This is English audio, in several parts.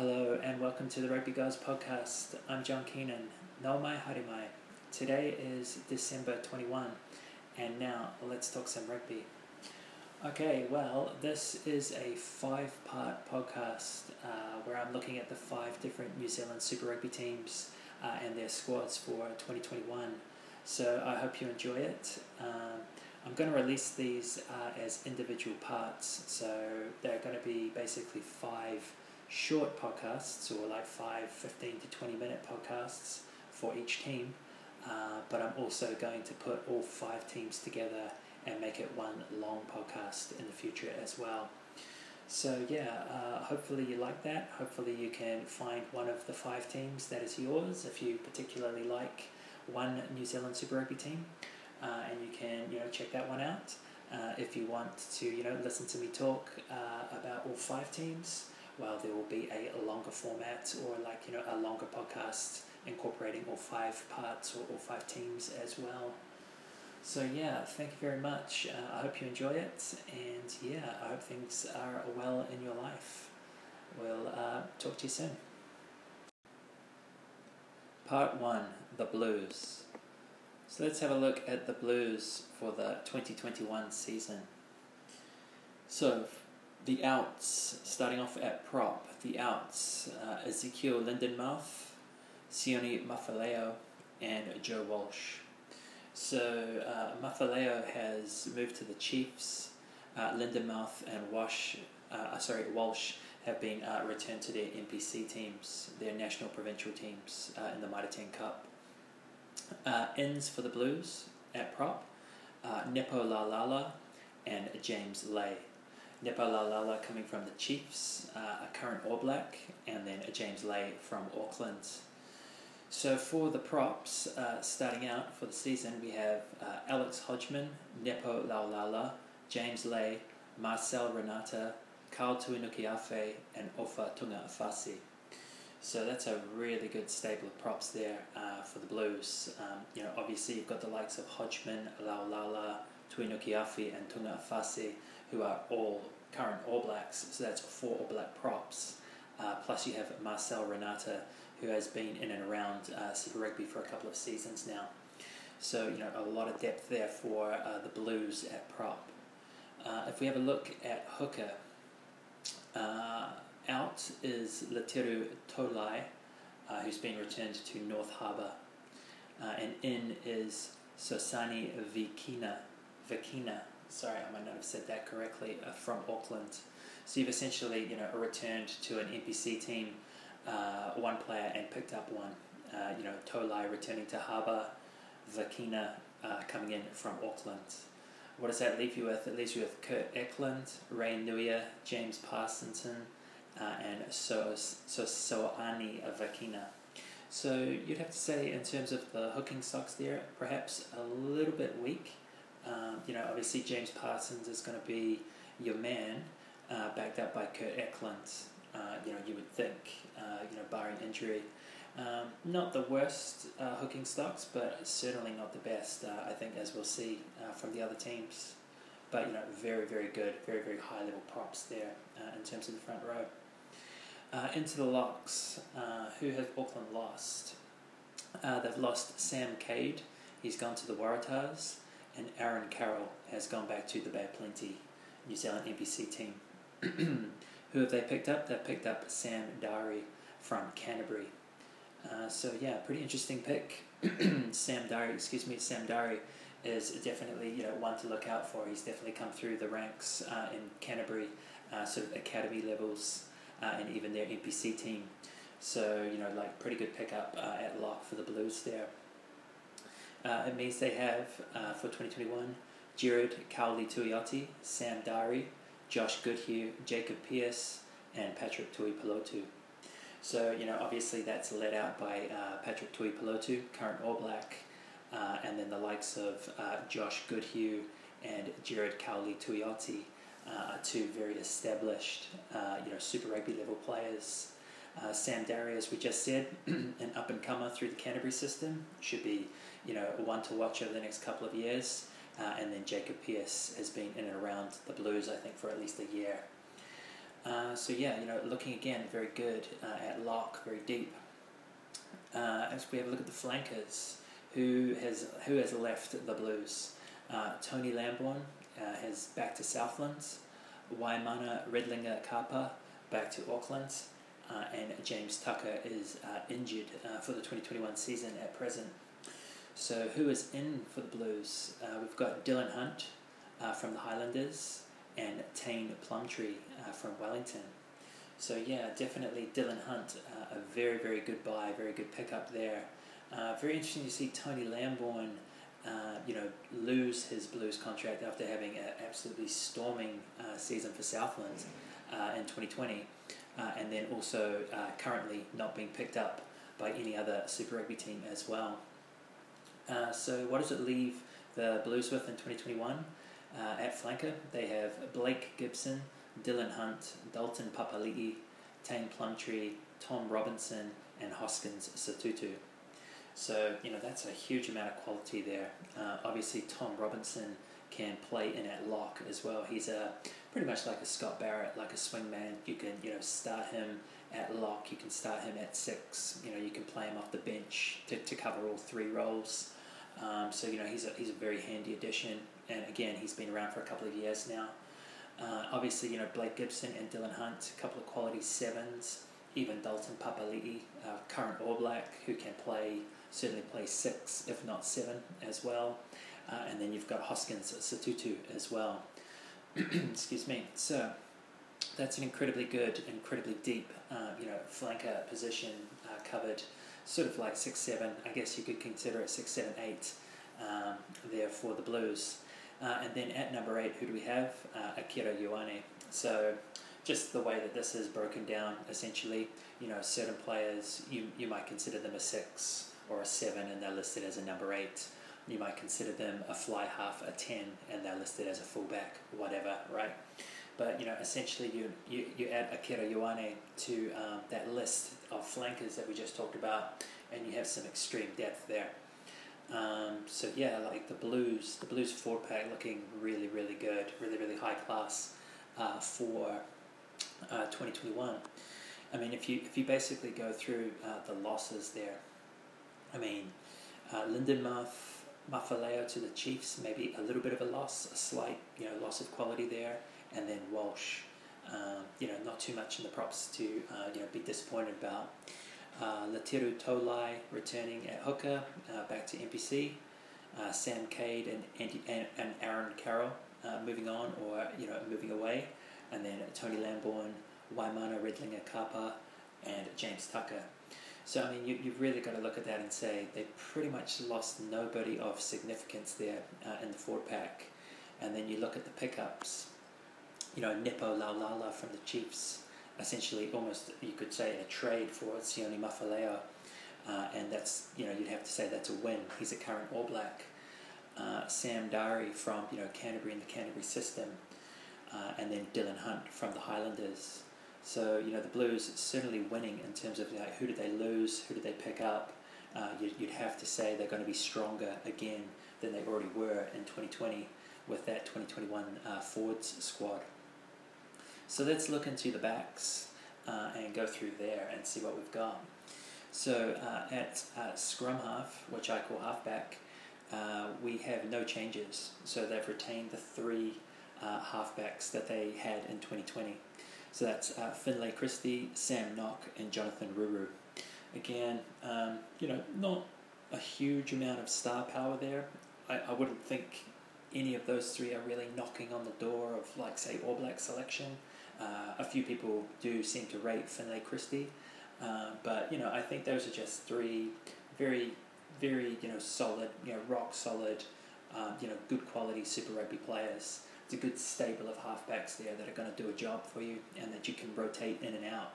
Hello and welcome to the Rugby Girls podcast. I'm John Keenan. No mai harimai. Today is December 21 and now let's talk some rugby. Okay, well, this is a five part podcast uh, where I'm looking at the five different New Zealand Super Rugby teams uh, and their squads for 2021. So I hope you enjoy it. Um, I'm going to release these uh, as individual parts, so they're going to be basically five short podcasts or like five, 15 to 20 minute podcasts for each team. Uh, but I'm also going to put all five teams together and make it one long podcast in the future as well. So, yeah, uh, hopefully you like that. Hopefully, you can find one of the five teams that is yours if you particularly like one New Zealand Super Rugby team uh, and you can you know check that one out. Uh, if you want to you know listen to me talk uh, about all five teams, well there will be a longer format or like you know a longer podcast incorporating all five parts or all five teams as well. So yeah, thank you very much. Uh, I hope you enjoy it, and yeah, I hope things are well in your life. We'll uh, talk to you soon. Part one: The Blues. So let's have a look at the Blues for the 2021 season. So, the outs, starting off at prop, the outs, uh, Ezekiel Lindenmuth, Sione Mafileo, and Joe Walsh. So, uh, Mafileo has moved to the Chiefs, uh, Lindenmuth and Walsh, uh, sorry, Walsh have been uh, returned to their NPC teams, their national provincial teams uh, in the 10 Cup. Uh, ends for the Blues at prop, uh, Nepo Laulala and James Lay. Nepo Laulala coming from the Chiefs, uh, a current All Black, and then a James Lay from Auckland. So for the props, uh, starting out for the season, we have uh, Alex Hodgman, Nepo Laulala, James Lay, Marcel Renata, Karl Tuinukuafe, and Ofa Tu'ungafasi. So that's a really good stable of props there uh, for the Blues. Um, you know, obviously you've got the likes of Hodgman, Laulala, Tuinukuafe, and Tu'ungafasi, who are all current All Blacks. So that's four All Black props. Uh, plus you have Marcel Renata, who has been in and around uh, Super Rugby for a couple of seasons now. So you know a lot of depth there for uh, the Blues at prop. Uh, if we have a look at hooker. Uh, out is Latiru Tolai, uh, who's been returned to North Harbour. And in is Sosani Vikina, Vikina, sorry, I might not have said that correctly, uh, from Auckland. So you've essentially, you know, returned to an NPC team, uh, one player, and picked up one. Uh, you know, Tolai returning to Harbour, Vakina uh, coming in from Auckland. What does that leave you with? It leaves you with Kurt Eklund, Ray Nuia, James Parsonson, uh, and so so Soani Vakina. So you'd have to say in terms of the hooking stocks there, perhaps a little bit weak. Um, you know, obviously James Parsons is going to be your man, uh, backed up by Kurt Eklund. Uh, you know, you would think, uh, you know, barring injury. Um, not the worst uh, hooking stocks, but certainly not the best. Uh, I think, as we'll see uh, from the other teams. But you know, very, very good, very, very high level props there in terms of the front row. Into the locks. Who has Auckland lost? They've lost Sam Cade. He's gone to the Waratahs. And Aaron Carroll has gone back to the Bay Plenty New Zealand NPC team. who have they picked up? They've picked up Sam Darry from Canterbury. Uh, so yeah, pretty interesting pick. Sam Darry, excuse me, Sam Darry is definitely you know one to look out for. He's definitely come through the ranks uh, in Canterbury, uh, sort of academy levels uh, and even their NPC team. So, you know, like pretty good pickup uh, at lock for the Blues there. Uh, it means they have uh, for 2021 Jared Cowley Tuioti, Sam Darry, Josh Goodhue, Jacob Pierce, and Patrick Tuipulotu. So, you know, obviously that's led out by uh, Patrick Tuipulotu, current All Black, uh, and then the likes of uh, Josh Goodhue and Jared Cowley Tuioti uh, two very established, uh, you know, Super Rugby level players. Sam Darius, we just said, an up and comer through the Canterbury system, should be, you know, one to watch over the next couple of years. Uh, and then Jacob Pierce has been in and around the Blues, I think, for at least a year. Uh, so yeah, you know, looking again very good uh, at lock, very deep. Uh, as we have a look at the flankers, who has who has left the Blues? Uh, Tony Lamborn uh, has back to Southlands. Waimana Redlinger Kapa back to Auckland. And James Tucker is injured for the 2021 season at present. So, who is in for the Blues? Uh, we've got Dillon Hunt uh, from the Highlanders and Taine Plumtree uh, from Wellington. So, yeah, definitely Dillon Hunt, a very, very good buy, very good pickup there. very interesting to see Tony Lamborn. you know, lose his Blues contract after having an absolutely storming season for Southland in 2020 uh, and then also uh, currently not being picked up by any other Super Rugby team as well. Uh, so, what does it leave the Blues with in 2021? Uh, at flanker, they have Blake Gibson, Dillon Hunt, Dalton Papali'i, Taine Plumtree, Tom Robinson, and Hoskins Sotutu. So, you know, that's a huge amount of quality there. Uh, obviously, Tom Robinson can play in at lock as well. He's a pretty much like a Scott Barrett, like a swingman. You can you know start him at lock. You can start him at six. You know you can play him off the bench to, to cover all three roles. Um, so you know he's a, he's a very handy addition. And again, he's been around for a couple of years now. Uh, obviously, you know Blake Gibson and Dillon Hunt, a couple of quality sevens. Even Dalton Papali'i, uh, current All Black, who can play certainly play six, if not seven, as well. Uh, and then you've got Hoskins Sotutu as well. Excuse me. So that's an incredibly good, incredibly deep, uh, you know, flanker position uh, covered, sort of like six seven. I guess you could consider it six seven eight um, there for the Blues. Uh, and then at number eight, who do we have? Uh, Akira Ioane. So just the way that this is broken down, essentially, you know, certain players you you might consider them a six or a seven, and they're listed as a number eight you might consider them a fly half, a 10, and they're listed as a fullback, whatever, right? But you know, essentially, you you, you add Akira Ioane to um, that list of flankers that we just talked about, and you have some extreme depth there. Um, so yeah, like the Blues, the Blues four pack looking really, really good, really, really high class uh, for uh, 2021. I mean, if you if you basically go through uh, the losses there, I mean, uh, Lindenmuth, Mafileo to the Chiefs, maybe a little bit of a loss, a slight you know loss of quality there, and then Walsh, um, you know not too much in the props to uh, you know be disappointed about. Uh, Latiru Tolai returning at hooker uh, back to NPC. Uh, Sam Cade and, and, and Aaron Carroll uh, moving on or you know moving away, and then Tony Lamborn, Waimana Redlinger Kapa, and James Tucker so, I mean, you, you've really got to look at that and say they pretty much lost nobody of significance there uh, in the forward pack. And then you look at the pickups, you know, Nepo Laulala from the Chiefs, essentially almost, you could say, a trade for Sione Mafileo. Uh, and that's, you know, you'd have to say that's a win. He's a current All Black. Uh, Sam Darry from, you know, Canterbury in the Canterbury system. Uh, and then Dillon Hunt from the Highlanders. So you know the Blues certainly winning in terms of like, who did they lose, who did they pick up. Uh, you'd, you'd have to say they're going to be stronger again than they already were in 2020 with that 2021 uh, forwards squad. So let's look into the backs uh, and go through there and see what we've got. So uh, at uh, scrum half, which I call halfback, uh, we have no changes. So they've retained the three halfbacks that they had in 2020. So that's uh, Finlay Christie, Sam Nock, and Jonathan Ruru. Again, um, you know, not a huge amount of star power there. I, I wouldn't think any of those three are really knocking on the door of, like, say, All Black selection. Uh, a few people do seem to rate Finlay Christie, uh, but you know, I think those are just three very, very you know solid, you know, rock solid, um, you know, good quality Super Rugby players it's a good stable of halfbacks there that are going to do a job for you and that you can rotate in and out.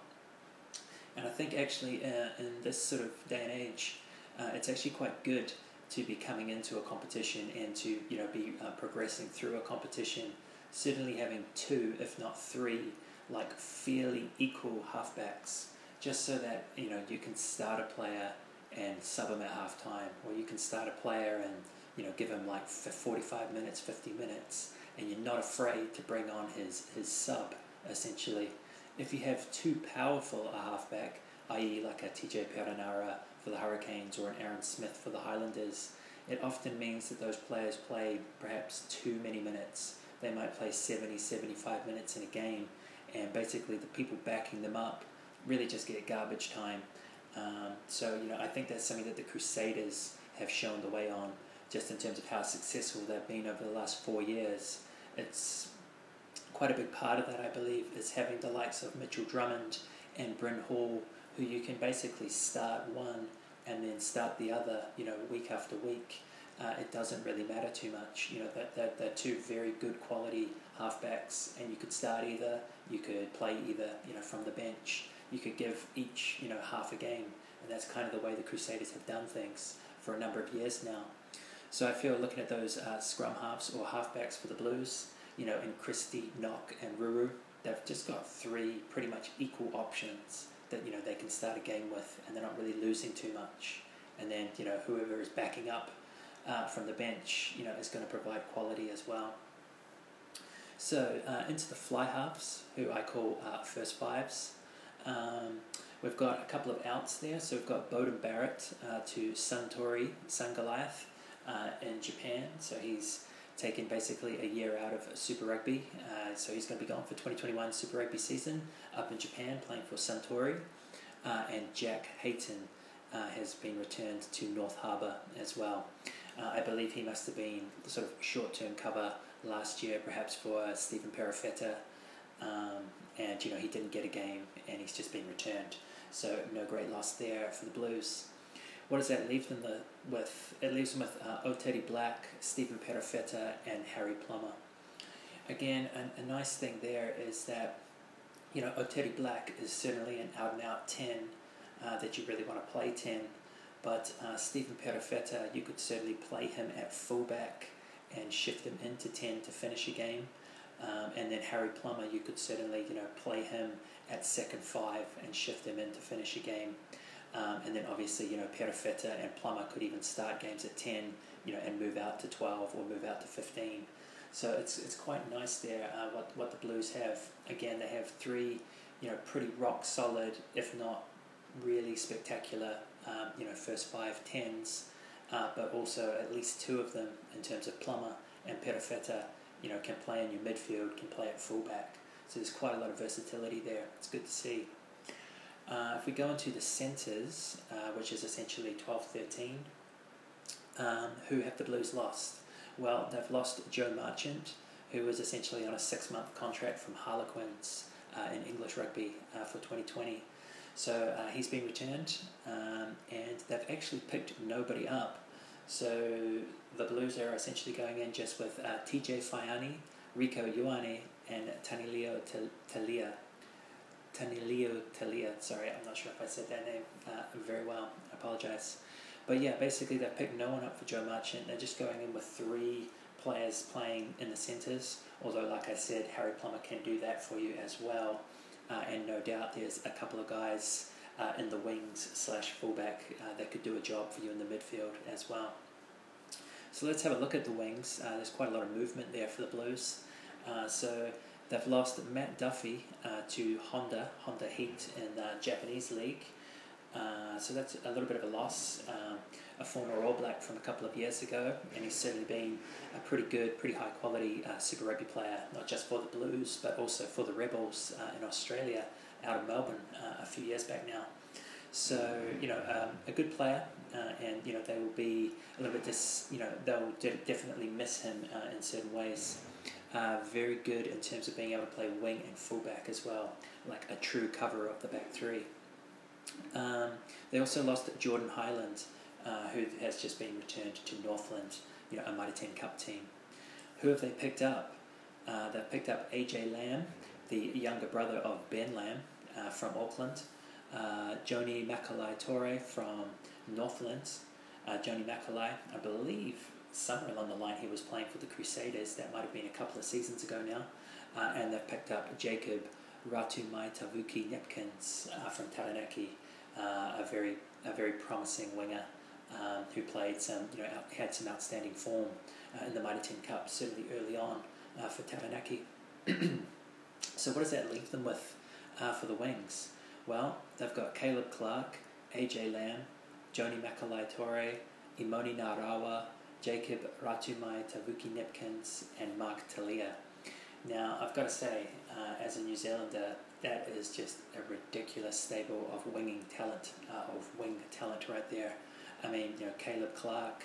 And I think actually uh, in this sort of day and age, uh, it's actually quite good to be coming into a competition and to you know be uh, progressing through a competition. Certainly having two, if not three, like fairly equal halfbacks, just so that you know you can start a player and sub him at half time, or you can start a player and you know give him like 45 minutes, 50 minutes, and you're not afraid to bring on his, his sub, essentially. if you have too powerful a halfback, i.e., like a TJ Perenara for the Hurricanes or an Aaron Smith for the Highlanders, it often means that those players play perhaps too many minutes. They might play 70, 75 minutes in a game, and basically the people backing them up really just get garbage time. Um, so, you know, I think that's something that the Crusaders have shown the way on, just in terms of how successful they've been over the last four years. It's quite a big part of that, I believe, is having the likes of Mitchell Drummond and Bryn Hall, who you can basically start one and then start the other, you know, week after week. Uh, it doesn't really matter too much. You know, that they're, they're two very good quality halfbacks, and you could start either, you could play either, you know, from the bench. You could give each, you know, half a game, and that's kind of the way the Crusaders have done things for a number of years now. So I feel looking at those uh, scrum halves or halfbacks for the Blues, you know, in Christie, Nock, and Ruru, they've just got three pretty much equal options that you know they can start a game with, and they're not really losing too much. And then you know whoever is backing up uh, from the bench, you know, is going to provide quality as well. So uh, into the fly halves, who I call uh, first fives. Um, we've got a couple of outs there. So we've got Beauden Barrett uh, to Suntory Sungoliath uh, in Japan. So he's taken basically a year out of Super Rugby. Uh, so he's going to be gone for 2021 Super Rugby season up in Japan playing for Suntory. And Jack Heaton has been returned to North Harbour as well. Uh, I believe he must have been sort of short term cover last year, perhaps for Stephen Perofeta. Um, and you know he didn't get a game, and he's just been returned. So no great loss there for the Blues. What does that leave them the, with? It leaves them with uh, Otere Black, Stephen Perofeta, and Harry Plummer. Again, a, a nice thing there is that you know Otere Black is certainly an out and out ten uh, that you really want to play ten, but uh, Stephen Perofeta you could certainly play him at fullback and shift him into ten to finish a game. Um, and then Harry Plummer, you could certainly you know play him at second five and shift him in to finish a game. Um, and then obviously, you know, Perofeta and Plummer could even start games at 10, you know, and move out to 12 or move out to 15. So it's, it's quite nice there uh, what, what the Blues have. Again, they have three, you know, pretty rock solid, if not really spectacular, um, you know, first five tens, uh, but also at least two of them in terms of Plummer and Perofeta, you know, can play in your midfield, can play at fullback. So there's quite a lot of versatility there. It's good to see. Uh, if we go into the centres, uh, which is essentially 12 13, um, who have the Blues lost? Well, they've lost Joe Marchant, who was essentially on a six month contract from Harlequins uh, in English rugby uh, for 2020. So uh, he's been returned, um, and they've actually picked nobody up. So the Blues are essentially going in just with uh, TJ Faiane, Rieko Ioane, and Tanilio Talia. Tanilio Talia. Sorry, I'm not sure if I said that name uh, very well. I apologize. But yeah, basically they picked no one up for Joe Marchant. They're just going in with three players playing in the centres. Although, like I said, Harry Plummer can do that for you as well. Uh, and no doubt there's a couple of guys uh, in the wings slash fullback uh, that could do a job for you in the midfield as well. So let's have a look at the wings. Uh, there's quite a lot of movement there for the Blues. Uh, so They've lost Matt Duffy uh, to Honda, Honda Heat in the Japanese League. So that's a little bit of a loss. Um, a former All Black from a couple of years ago, and he's certainly been a pretty good, pretty high quality uh, Super Rugby player, not just for the Blues, but also for the Rebels uh, in Australia, out of Melbourne uh, a few years back now. So you know, um, a good player, uh, and you know they will be a little bit dis, you know they'll de- definitely miss him in certain ways uh, very good in terms of being able to play wing and fullback as well, like a true cover of the back three. Um, they also lost Jordan Hyland, uh, who has just been returned to Northland, you know, a Mitre 10 Cup team. Who have they picked up? Uh, they've picked up AJ Lam, the younger brother of Ben Lam uh, from Auckland, uh, Joni Makalai Torre from Northland. Uh, Joni Makalai, I believe, somewhere along the line he was playing for the Crusaders. That might have been a couple of seasons ago now. Uh, and they've picked up Jacob Ratumai Tavuki Nepkins from Taranaki, a very a very promising winger um, who played some you know out, had some outstanding form uh, in the Mitre 10 Cup certainly early on uh, for Taranaki. so what does that leave them with? uh, for the Wings? Well, they've got Caleb Clarke, AJ Lam, Joni Makalai-Tore, Emoni Narawa, Jacob Ratumai Tavuki Nipkins, and Mark Tele'a. Now, I've got to say, uh, as a New Zealander, that is just a ridiculous stable of winging talent, uh, of wing talent right there. I mean, you know, Caleb Clarke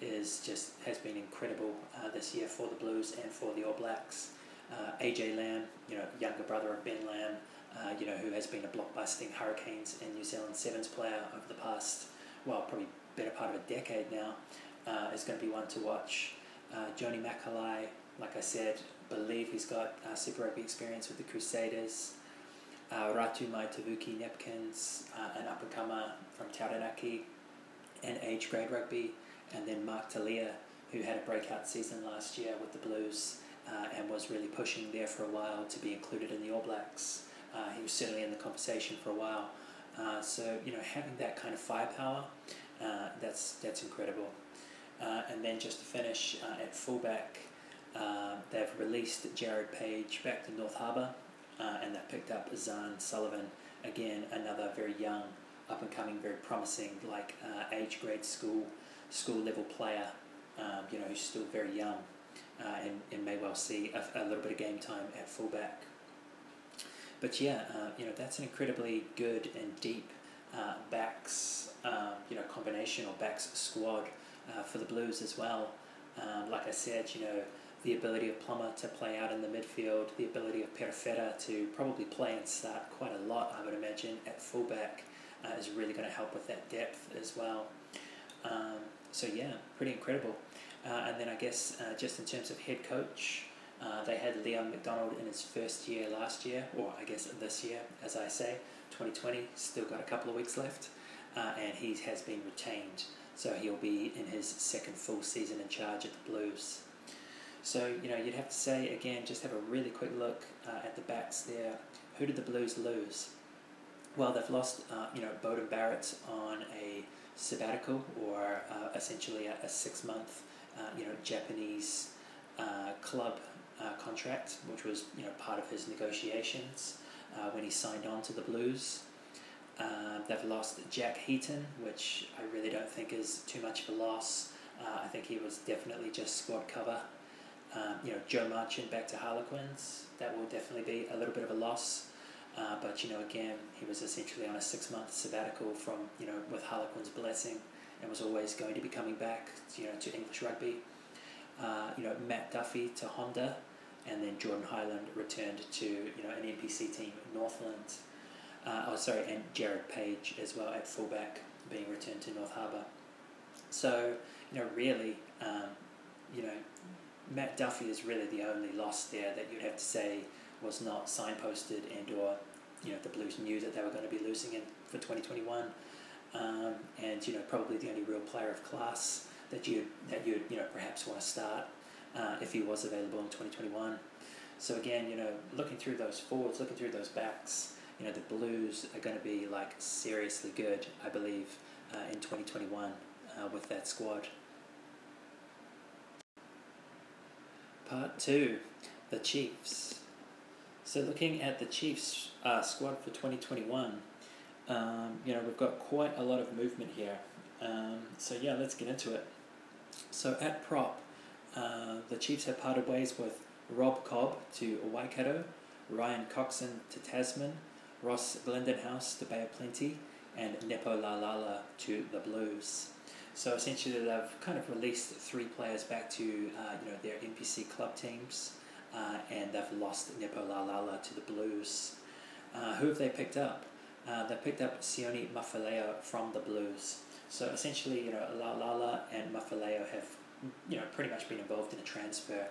is just has been incredible uh, this year for the Blues and for the All Blacks. Uh, AJ Lam, you know, younger brother of Ben Lam, uh, you know, who has been a blockbusting Hurricanes and New Zealand Sevens player over the past, well, probably better part of a decade now, uh, is going to be one to watch. Uh, Joni like I said, believe he's got uh, Super Rugby experience with the Crusaders. Uh, Ratu Mai Tavuki Nipkins, uh, an up and comer from Taranaki, and age grade rugby, and then Mark Tele'a, who had a breakout season last year with the Blues uh, and was really pushing there for a while to be included in the All Blacks. Uh, he was certainly in the conversation for a while. Uh, so you know, having that kind of firepower, uh, that's that's incredible. Uh, and then just to finish uh, at fullback, they've released Jared Page back to North Harbour, and they've picked up Zarn Sullivan again, another very young, up and coming, very promising, like age grade school school level player. Um, you know, who's still very young uh, and, and may well see a, a, little bit of game time at fullback. But yeah, uh, you know that's an incredibly good and deep uh, backs, um, you know, combination or backs squad uh, for the Blues as well. Um, like I said, you know, the ability of Plummer to play out in the midfield, the ability of Perofeta to probably play and start quite a lot, I would imagine, at fullback uh, is really going to help with that depth as well. Um, so yeah, pretty incredible. Uh, and then I guess uh, just in terms of head coach, uh, they had Leon MacDonald in his first year last year, or I guess this year, as I say, 2020. Still got a couple of weeks left, uh, and he has been retained. So he'll be in his second full season in charge at the Blues. So you know you'd have to say again, just have a really quick look uh, at the backs there. Who did the Blues lose? Well, they've lost uh, you know Beauden Barrett on a sabbatical or essentially a, a six month uh, you know, Japanese uh, club uh, contract, which was you know part of his negotiations when he signed on to the Blues. they've lost Jack Heaton, which I really don't think is too much of a loss. I think he was definitely just squad cover. Um, you know, Joe Marchant back to Harlequins, that will definitely be a little bit of a loss. Uh, but you know, again, he was essentially on a six-month sabbatical from you know with Harlequins' blessing and was always going to be coming back, you know, to English rugby. Uh, you know, Matt Duffy to Honda, and then Jordan Hyland returned to you know an NPC team, Northland. Uh, oh, sorry, and Jared Page as well at fullback, being returned to North Harbour. So you know, really, um, you know, Matt Duffy is really the only loss there that you'd have to say was not signposted and or you know the Blues knew that they were going to be losing in for 2021 um, and you know probably the only real player of class that you that you you know perhaps want to start uh, if he was available in 2021. So again, you know, looking through those forwards, looking through those backs, you know, the Blues are going to be like seriously good, I believe, uh, in 2021 uh, with that squad. Part two, the Chiefs. So looking at the Chiefs uh, squad for 2021. Um, you know, we've got quite a lot of movement here. Um, so yeah, let's get into it. So at prop, uh, the Chiefs have parted ways with Rob Cobb to Waikato, Ryan Coxon to Tasman, Ross Glendenhouse to Bay of Plenty, and Nepo Laulala to the Blues. So essentially, they've kind of released three players back to uh, you know their NPC club teams, uh, and they've lost Nepo Laulala to the Blues. Uh, who have they picked up? uh, they picked up Sione Mafileo from the Blues. So essentially, you know, Laulala and Mafileo have, you know, pretty much been involved in a transfer,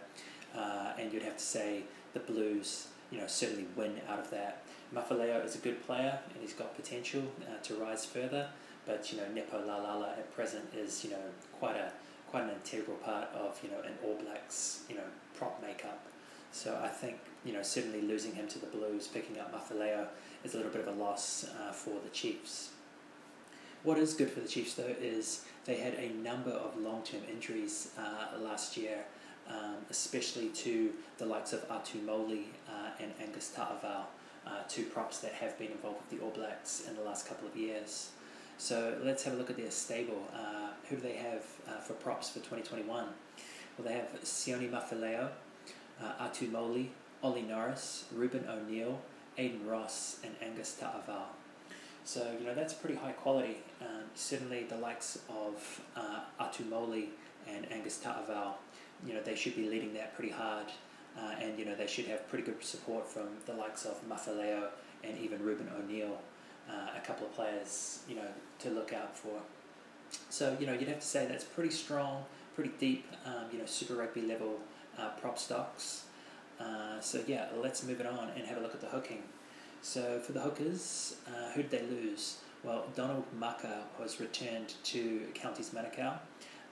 uh, and you'd have to say the Blues, you know, certainly win out of that. Mafileo is a good player and he's got potential uh, to rise further, but you know, Nepo Laulala at present is, you know, quite a quite an integral part of you know an All Blacks, you know, prop makeup. So I think you know certainly losing him to the Blues, picking up Mafileo is a little bit of a loss uh, for the Chiefs. What is good for the Chiefs, though, is they had a number of long term injuries uh, last year, um, especially to the likes of Atu Moli uh, and Angus Ta'avao. uh, two props that have been involved with the All Blacks in the last couple of years. So let's have a look at their stable. Uh, who do they have uh, for props for 2021? Well, they have Sione Mafileo, uh, Atu Moli, Ollie Norris, Reuben O'Neill, Aidan Ross, and Angus Ta'avao. So, you know, that's pretty high quality. Um, certainly the likes of uh, Atu and Angus Ta'avao, you know, they should be leading that pretty hard. Uh, and, you know, they should have pretty good support from the likes of Mafileo and even Reuben O'Neill, uh, a couple of players, you know, to look out for. So, you know, you'd have to say that's pretty strong, pretty deep, um, you know, Super Rugby level uh, prop stocks. Uh, so, yeah, let's move it on and have a look at the hooking. So, for the hookers, uh, who did they lose? Well, Donald Maka was returned to Counties Manukau,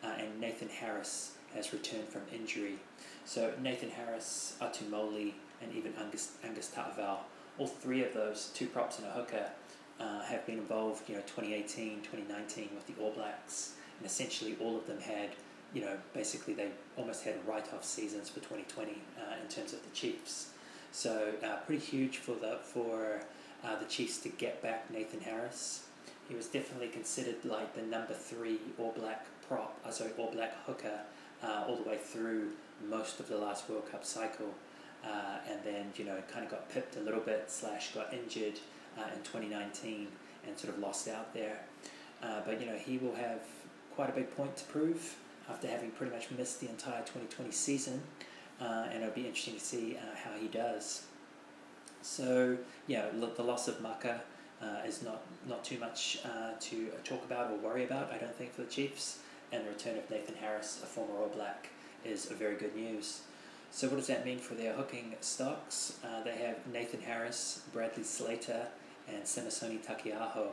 uh, and Nathan Harris has returned from injury. So, Nathan Harris, Atu Moli, and even Angus, Angus Ta'avao, all three of those, two props and a hooker, uh, have been involved, you know, 2018, 2019 with the All Blacks, and essentially all of them had, you know, basically they almost had write-off seasons for 2020 uh, in terms of the Chiefs. So uh, pretty huge for the for uh, the Chiefs to get back Nathan Harris. He was definitely considered like the number three All Black prop, uh, sorry, All Black hooker, uh, all the way through most of the last World Cup cycle, uh, and then you know kind of got pipped a little bit slash got injured uh, in 2019 and sort of lost out there. But you know he will have quite a big point to prove after having pretty much missed the entire 2020 season, uh, and it'll be interesting to see uh, how he does. So yeah, the loss of Maka uh, is not not too much uh, to talk about or worry about. I don't think for the Chiefs, and the return of Nathan Harris, a former All Black, is very good news. So what does that mean for their hooking stocks? Uh, they have Nathan Harris, Bradley Slater, and Samisoni Taukei'aho.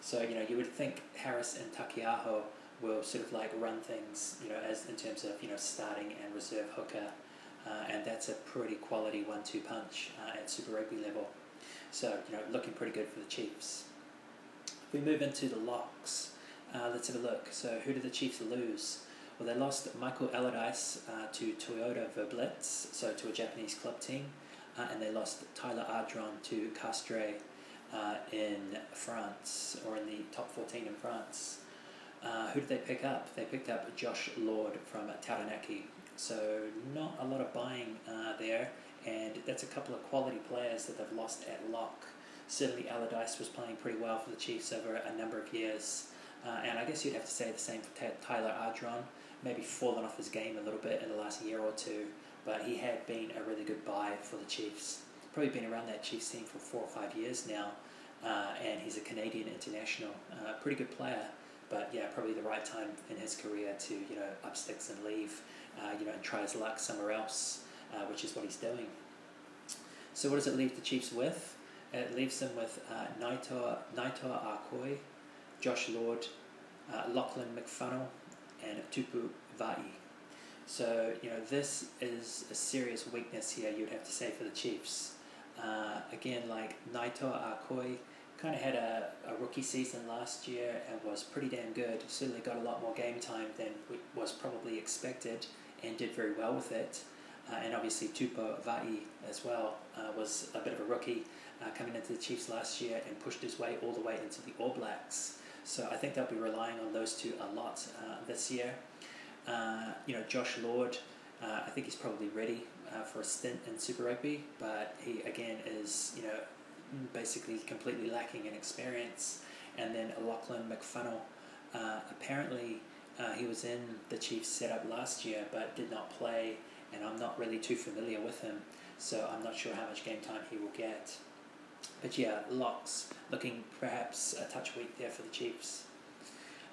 So you know you would think Harris and Taukei'aho will sort of like run things, you know, as in terms of you know starting and reserve hooker, uh, and that's a pretty quality one-two punch uh, at Super Rugby level. So you know, looking pretty good for the Chiefs. If we move into the locks, uh, let's have a look. So who did the Chiefs lose? Well, they lost Michael Allardyce uh, to Toyota Verblitz, so to a Japanese club team, uh, and they lost Tyler Ardron to Castres uh, in France, or in the top 14 in France. Uh, who did they pick up? They picked up Josh Lord from Taranaki. So not a lot of buying uh, there, and that's a couple of quality players that they've lost at lock. Certainly Allardyce was playing pretty well for the Chiefs over a number of years, uh, and I guess you'd have to say the same for Tyler Ardron. Maybe fallen off his game a little bit in the last year or two, but he had been a really good buy for the Chiefs. Probably been around that Chiefs team for four or five years now, uh, and he's a Canadian international, uh, pretty good player. But yeah, probably the right time in his career to you know up sticks and leave, uh, you know, and try his luck somewhere else, uh, which is what he's doing. So what does it leave the Chiefs with? It leaves them with uh, Naitoa, Naitoa Akoi, Josh Lord, uh, Lachlan McWhannell, and Tupou Vaa'i. So, you know, this is a serious weakness here, you'd have to say, for the Chiefs. Uh, again, like Naitoa Akoi kind of had a, a rookie season last year and was pretty damn good. Certainly got a lot more game time than was probably expected and did very well with it. Uh, and obviously Tupou Vaa'i as well uh, was a bit of a rookie uh, coming into the Chiefs last year and pushed his way all the way into the All Blacks. So I think they'll be relying on those two a lot uh, this year. Uh, you know, Josh Lord, uh, I think he's probably ready for a stint in Super Rugby, but he again is you know basically completely lacking in experience. And then Lachlan McWhannell, apparently he was in the Chiefs setup last year, but did not play and I'm not really too familiar with him, so I'm not sure how much game time he will get. But yeah, locks looking perhaps a touch weak there for the Chiefs.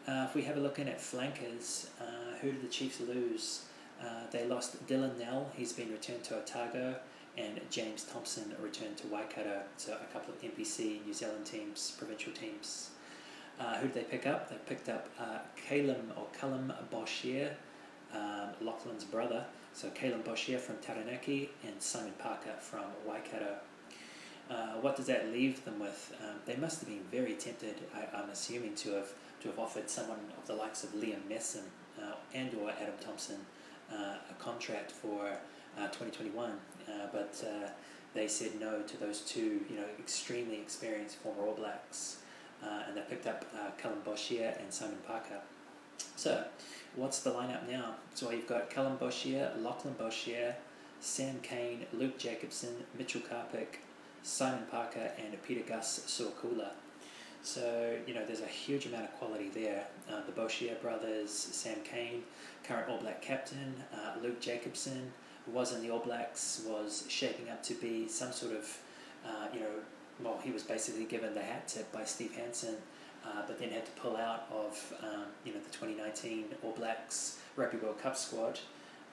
Uh, if we have a look in at flankers, uh, who did the Chiefs lose? Uh, they lost Dylan Nel, he's been returned to Otago, and James Thompson returned to Waikato, so a couple of NPC New Zealand teams, provincial teams. Uh, who did they pick up? They picked up uh, Calum or Callum Boshier, um, Lachlan's brother, so Caleb Boshier from Taranaki and Simon Parker from Waikato. Uh, what does that leave them with? Um, they must have been very tempted, I, am assuming, to have to have offered someone of the likes of Liam Messam uh, and or Adam Thompson uh, a contract for uh, 2021. Uh, but uh, they said no to those two, you know, extremely experienced former All Blacks, uh, and they picked up uh, Callum Boshier and Simon Parker. So, what's the lineup now? So you've got Callum Boshier, Lachlan Boshier, Sam Cane, Luke Jacobson, Mitchell Karpik, Simon Parker, and Peter Gus Sowakula. So, you know, there's a huge amount of quality there. Uh, the Boshier brothers, Sam Cane, current All Black captain, uh, Luke Jacobson, was in the All Blacks, was shaping up to be some sort of, uh, you know, well, he was basically given the hat tip by Steve Hansen, uh, but then had to pull out of, um, you know, the 2019 All Blacks Rugby World Cup squad.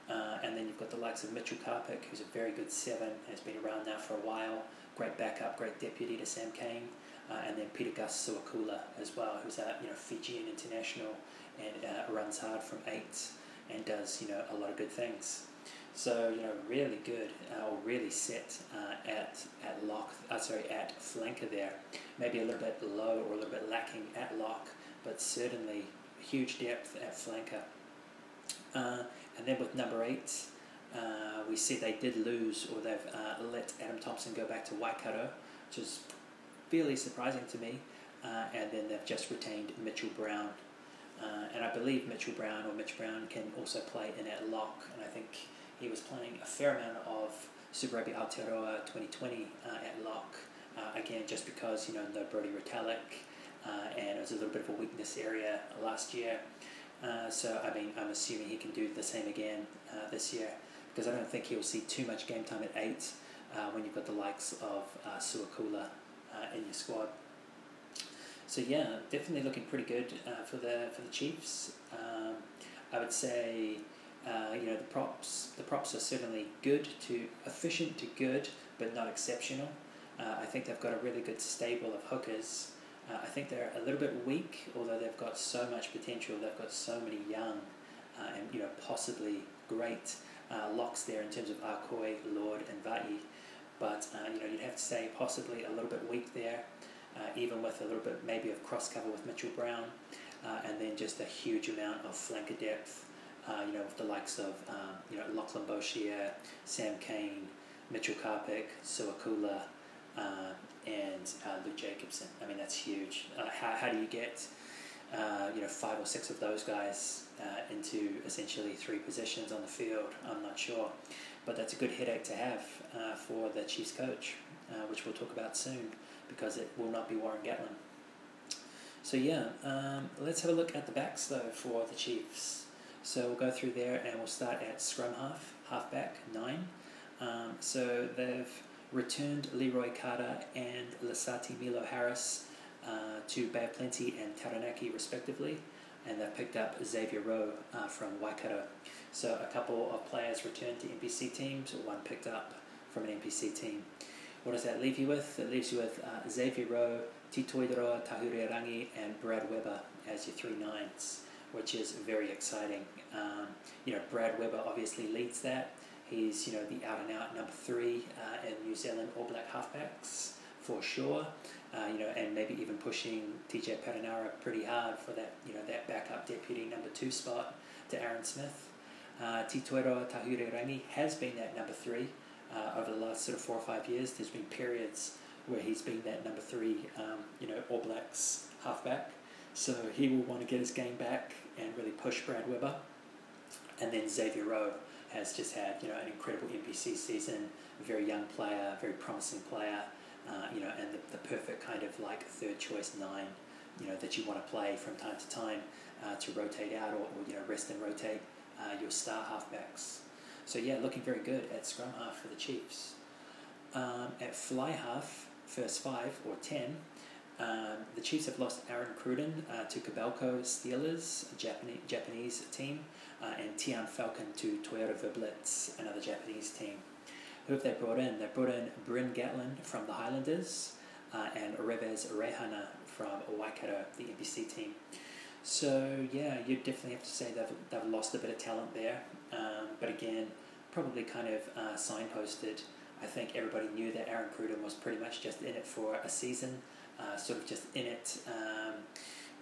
Uh, and then you've got the likes of Mitchell Karpik, who's a very good seven, has been around now for a while. Great backup, great deputy to Sam Cane. Uh, and then Peter Gus Sowakula as well, who's a you know Fijian international and uh, runs hard from eight and does you know a lot of good things. So you know, really good uh, or really set uh, at at lock. Uh, sorry, at flanker there. Maybe a little bit low or a little bit lacking at lock, but certainly huge depth at flanker. Uh, and then with number eight, uh, we see they did lose or they've uh, let Adam Thompson go back to Waikato, which is fairly surprising to me. and then they've just retained Mitchell Brown. and I believe Mitchell Brown or Mitch Brown can also play in at lock, and I think he was playing a fair amount of Super Rugby Aotearoa 2020 uh, at lock. Uh, again, just because you know no Brodie Retallick, uh, and it was a little bit of a weakness area last year. Uh, so I mean, I'm assuming he can do the same again uh, this year because I don't think he'll see too much game time at eight uh, when you've got the likes of uh, Sowakula in your squad. So yeah, definitely looking pretty good for the for the Chiefs. Um, I would say uh, you know the props the props are certainly good to efficient to good but not exceptional. Uh, I think they've got a really good stable of hookers. Uh, I think they're a little bit weak, although they've got so much potential. They've got so many young uh, and you know possibly great uh, locks there in terms of Akoi, Lord, and Vaa'i. But uh, you know you'd have to say possibly a little bit weak there, even with a little bit maybe of cross cover with Mitchell Brown, and then just a huge amount of flanker depth uh, you know, with the likes of, um, you know, Lachlan Boshier, Sam Cane, Mitchell Karpik, Sowakula, uh, and uh, Luke Jacobson. I mean, that's huge. Uh, how, how do you get, uh, you know, five or six of those guys uh, into essentially three positions on the field? I'm not sure. But that's a good headache to have for the Chiefs coach, which we'll talk about soon, because it will not be Warren Gatland. So yeah, um, let's have a look at the backs though for the Chiefs. So we'll go through there and we'll start at scrum half, halfback, nine. Um, so they've returned Leroy Carter and Lasati Milo Harris uh, to Bay of Plenty and Taranaki respectively, and they've picked up Xavier Roe uh, from Waikato. So a couple of players returned to NPC teams, one picked up from an NPC team. What does that leave you with? It leaves you with uh, Xavier Roe, Titoiroa Rangi, and Brad Weber as your three nines which is very exciting. Um, you know, Brad Weber obviously leads that. He's you know the out and out number three uh, in New Zealand All Black halfbacks for sure. Uh, you know, and maybe even pushing TJ Perenara pretty hard for that you know that backup deputy number two spot to Aaron Smith. Uh, Titoiro Rangi has been that number three uh, over the last sort of four or five years. There's been periods where he's been that number three, um, you know, All Blacks halfback. So he will want to get his game back and really push Brad Weber. And then Xavier Roe has just had you know an incredible NPC season, a very young player, very promising player, uh, you know, and the, the perfect kind of like third choice nine, you know, that you want to play from time to time uh, to rotate out or, or, you know rest and rotate uh, your star halfbacks. So yeah, looking very good at scrum half for the Chiefs. Um, at fly half, first five or ten, um, the Chiefs have lost Aaron Cruden uh, to Kobelco Steelers, a Japanese, Japanese team, uh, and Tiaan Falcon to Toyota Verblitz, another Japanese team. Who have they brought in? They brought in Bryn Gatland from the Highlanders uh, and Reves Rehana from Waikato, the NPC team. So, yeah, you definitely have to say they've, they've lost a bit of talent there. Um, but again, probably kind of uh, signposted. I think everybody knew that Aaron Cruden was pretty much just in it for a season uh, sort of just in it, um,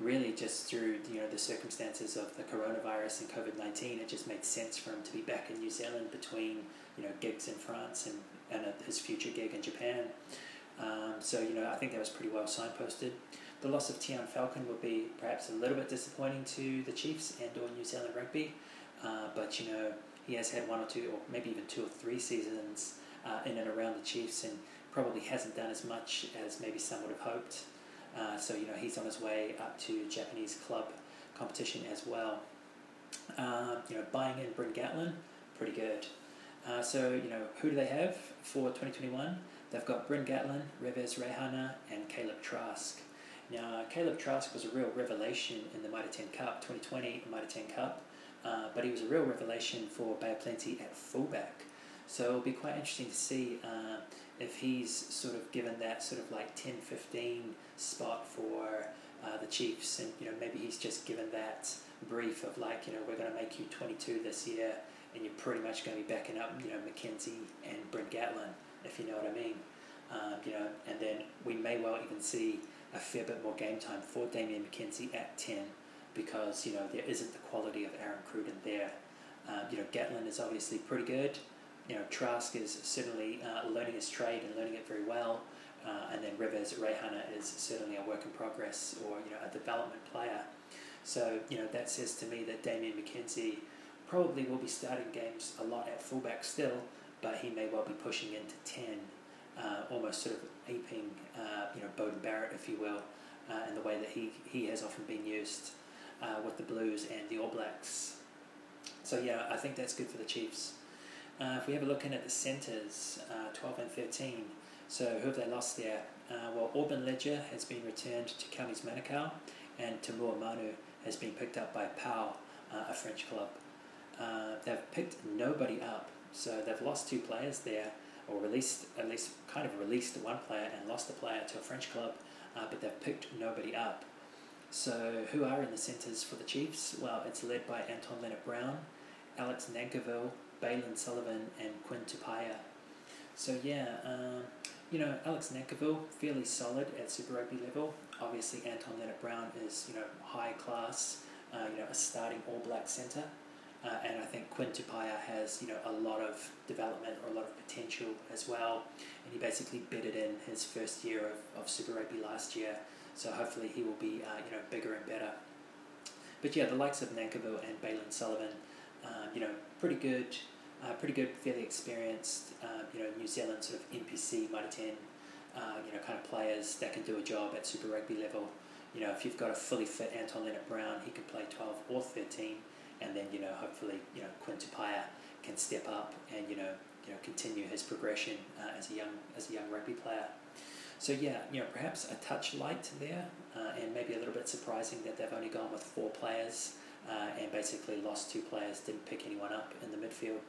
really just through you know the circumstances of the coronavirus and COVID nineteen. It just made sense for him to be back in New Zealand between you know gigs in France and and uh, his future gig in Japan. Um, so you know, I think that was pretty well signposted. The loss of Tiaan Falcon would be perhaps a little bit disappointing to the Chiefs and or New Zealand rugby, uh, but you know he has had one or two, or maybe even two or three seasons uh, in and around the Chiefs, and probably hasn't done as much as maybe some would have hoped. Uh, so you know he's on his way up to Japanese club competition as well. Uh, you know, buying in Bryn Gatland, pretty good. Uh, so you know, who do they have for 2021? They've got Bryn Gatland, Rivez Reihana, and Caleb Trask. Now, Caleb Trask was a real revelation in the Mitre 10 Cup, 2020 Mitre 10 Cup, uh, but he was a real revelation for Bay Plenty at fullback. So it'll be quite interesting to see uh, if he's sort of given that sort of like 10 15 spot for uh, the Chiefs, and you know maybe he's just given that brief of like you know we're going to make you 22 this year, and you're pretty much going to be backing up you know McKenzie and Brent Gatland, if you know what I mean. Um, you know, and then we may well even see a fair bit more game time for Damian McKenzie at 10 because you know there isn't the quality of Aaron Cruden there. Um, you know, Gatland is obviously pretty good. You know, Trask is certainly uh, learning his trade and learning it very well. Uh, and then Rivez Reihana is certainly a work in progress or you know a development player. So you know that says to me that Damian McKenzie probably will be starting games a lot at fullback still, but he may well be pushing into ten, uh, almost sort of aping uh, you know Beauden Barrett, if you will, uh, in the way that he he has often been used uh, with the Blues and the All Blacks. So yeah, I think that's good for the Chiefs. Uh, if we have a look in at the centres, 12 and 13, so who have they lost there? Uh, well, Orbyn Leger has been returned to Counties Manukau, and Tumua Manu has been picked up by Pau, uh, a French club. Uh, they've picked nobody up, so they've lost two players there, or released at least kind of released one player and lost a player to a French club, uh, but they've picked nobody up. So who are in the centres for the Chiefs? Well, it's led by Anton Lienert-Brown, Alex Nankivell, Bailyn Sullivan, and Quinn Tupaea. So yeah, um, you know, Alex Nankivell, fairly solid at Super Rugby level. Obviously, Anton Lienert-Brown is, you know, high class, uh, you know, a starting All Black centre. Uh, and I think Quinn Tupaea has, you know, a lot of development or a lot of potential as well. And he basically bedded in his first year of, of Super Rugby last year. So hopefully he will be, uh, you know, bigger and better. But yeah, the likes of Nankivell and Bailyn Sullivan, you know, pretty good uh, pretty good, fairly experienced, uh, you know, New Zealand sort of NPC, Mitre 10, uh, you know, kind of players that can do a job at Super Rugby level. You know, if you've got a fully fit Anton Lienert-Brown, he can play 12 or 13, and then, you know, hopefully, you know, Quinn Tupaea can step up and, you know, you know, continue his progression uh, as a young as a young rugby player. So yeah, you know, perhaps a touch light there, uh, and maybe a little bit surprising that they've only gone with four players uh, and basically lost two players, didn't pick anyone up in the midfield.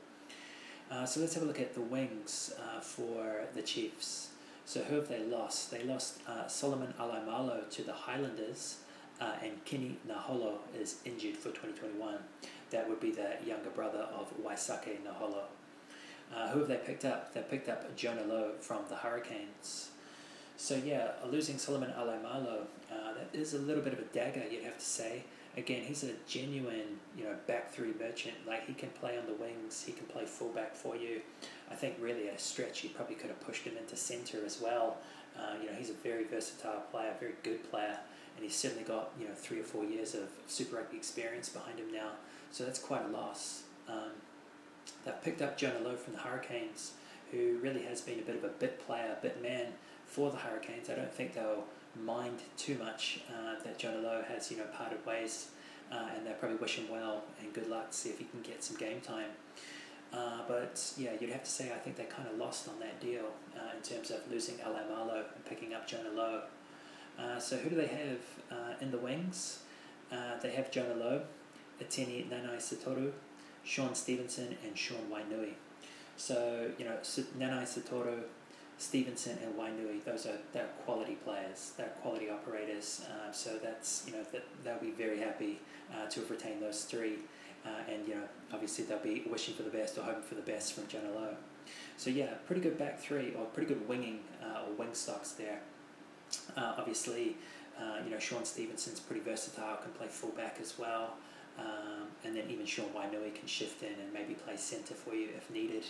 Uh, so let's have a look at the wings uh, for the Chiefs. So who have they lost? They lost uh, Solomon Alaimalo to the Highlanders, uh, and Kini Naholo is injured for 2021. That would be the younger brother of Waisake Naholo. Uh, who have they picked up? They picked up Jonah Lowe from the Hurricanes. So yeah, losing Solomon Alaimalo, that is a little bit of a dagger, you'd have to say again, he's a genuine, you know, back three merchant. Like he can play on the wings, he can play fullback for you. I think really at a stretch, you probably could have pushed him into centre as well. Uh, you know, he's a very versatile player, very good player, and he's certainly got you know three or four years of Super Rugby experience behind him now. So that's quite a loss. Um, they've picked up Jonah Lowe from the Hurricanes, who really has been a bit of a bit player, bit man for the Hurricanes. I don't think they'll mind too much uh, that Jonah Lowe has you know parted ways, uh, and they're probably wish him well and good luck. To see if he can get some game time. Uh, but yeah, you'd have to say I think they kind of lost on that deal uh, in terms of losing Alaimalo and picking up Jonah Lowe. Uh, so who do they have uh, in the wings? they have Jonah Lowe, Etene Nanai Seturo, Shaun Stevenson, and Sean Wainui. So you know Nanai Seturo Stevenson and Wainui, those are they're quality players, they're quality operators. Uh, so that's you know that they'll be very happy uh, to have retained those three, uh, and you know obviously they'll be wishing for the best or hoping for the best from Lowe. So yeah, pretty good back three or pretty good winging uh, or wing stocks there. Uh, obviously, uh, you know Shaun Stevenson's pretty versatile, can play fullback as well. Um, and then even Sean Wainui can shift in and maybe play centre for you if needed.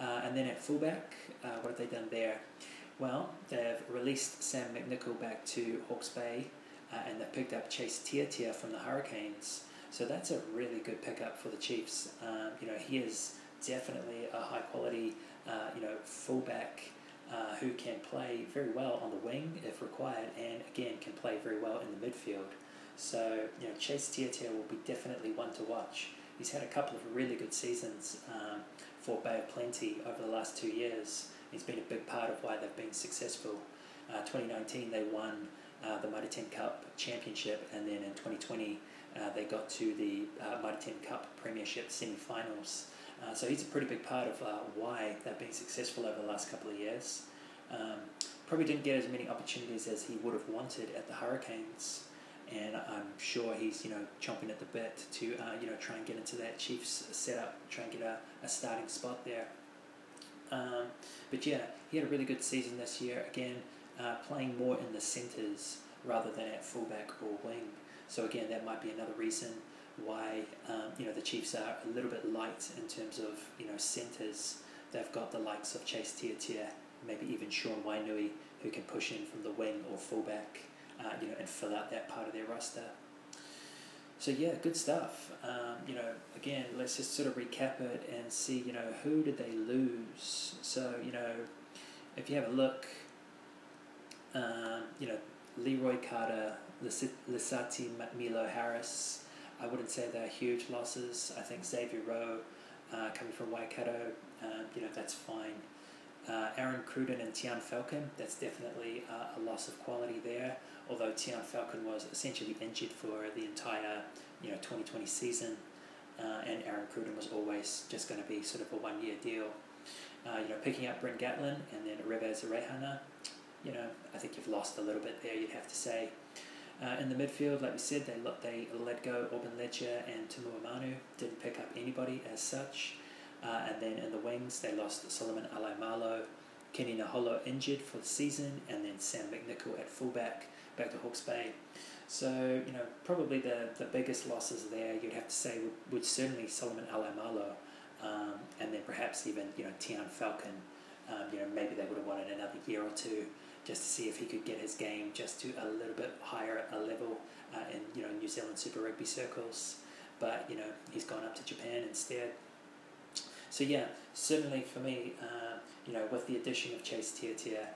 Uh, and then at fullback, uh, what have they done there? Well, they've released Sam McNicholl back to Hawke's Bay, uh, and they've picked up Chase Tiatia from the Hurricanes. So that's a really good pickup for the Chiefs. Um, you know, he is definitely a high quality, uh, you know, fullback uh, who can play very well on the wing if required, and again can play very well in the midfield. So you know, Chase Tiatia will be definitely one to watch. He's had a couple of really good seasons um, for Bay of Plenty over the last two years. He's been a big part of why they've been successful. Uh, 2019 they won uh, the Mitre 10 Cup Championship, and then in 2020 uh, they got to the uh, Mitre 10 Cup Premiership semi-finals. Uh, so he's a pretty big part of uh, why they've been successful over the last couple of years. Um, probably didn't get as many opportunities as he would have wanted at the Hurricanes, and I'm sure he's you know chomping at the bit to uh, you know try and get into that Chiefs setup, try and get a, a starting spot there. Um, but yeah, he had a really good season this year. Again, uh, playing more in the centres rather than at fullback or wing. So again, that might be another reason why um, you know the Chiefs are a little bit light in terms of you know centres. They've got the likes of Chase Tiatia, maybe even Sean Wainui, who can push in from the wing or fullback, uh, you know, and fill out that part of their roster. So yeah, good stuff. Um, you know, again, let's just sort of recap it and see, you know, who did they lose? So you know, if you have a look, um, you know, Leroy Carter, Lisati Milo Harris. I wouldn't say they're huge losses. I think Xavier Roe, uh, coming from Waikato, um, you know, that's fine. Uh, Aaron Cruden and Tiaan Falcon, that's definitely uh, a loss of quality there. Tiaan Falcon was essentially injured for the entire, you know, 2020 season, uh, and Aaron Cruden was always just going to be sort of a one-year deal. Uh, you know, picking up Brent Gatland and then Rivez Reihana, you know, I think you've lost a little bit there. You'd have to say. Uh, in the midfield, like we said, they let, they let go Orbyn Leger and Tumua Manu, didn't pick up anybody as such. Uh, and then in the wings, they lost Solomon Alaimalo, Kini Naholo injured for the season, and then Sam McNicholl at fullback, back to Hawke's Bay. So, you know, probably the, the biggest losses there, you'd have to say, would, would certainly Solomon Alaimalo, um, and then perhaps even, you know, Tiaan Falcon. Um, you know, maybe they would have wanted another year or two just to see if he could get his game just to a little bit higher a level uh, in you know New Zealand Super Rugby circles. But you know he's gone up to Japan instead. So yeah, certainly for me, uh, you know, with the addition of Chase Tiatia,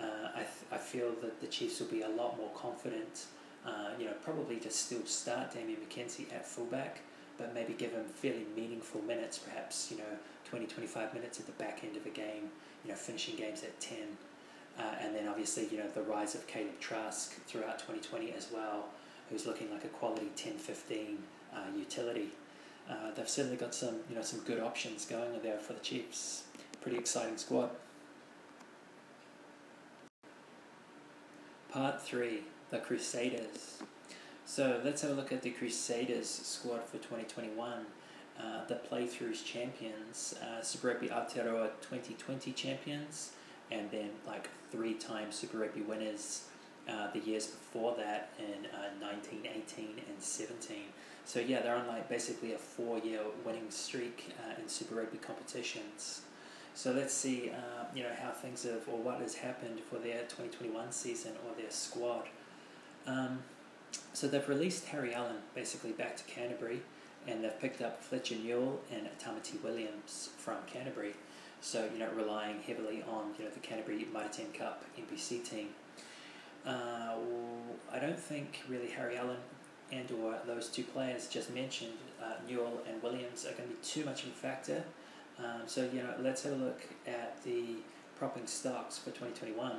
I, th- I feel that the Chiefs will be a lot more confident. Uh, you know, probably to still start Damian McKenzie at fullback, but maybe give him fairly meaningful minutes, perhaps, you know, 20, 25 minutes at the back end of a game, you know, finishing games at 10. Uh, and then obviously, you know, the rise of Caleb Trask throughout 2020 as well, who's looking like a quality 10-15 uh, utility. Uh, they've certainly got some, you know, some good options going there for the Chiefs. Pretty exciting squad. Part 3, the Crusaders. So let's have a look at the Crusaders squad for 2021. Uh, the Playthroughs champions, uh, Super Rugby Aotearoa 2020 champions, and then like three time Super Rugby winners uh, the years before that in uh, 19, 18, and 17. So yeah, they're on like basically a four year winning streak uh, in Super Rugby competitions. So let's see, uh, you know, how things have or what has happened for their 2021 season or their squad. Um, so they've released Harry Allen basically back to Canterbury, and they've picked up Fletcher Newell and Tamati Williams from Canterbury. So you know, relying heavily on you know the Canterbury 10 Cup NPC team. Uh, I don't think really Harry Allen and or those two players just mentioned, uh, Newell and Williams, are going to be too much of a factor. Um, so you know, let's have a look at the propping stocks for 2021.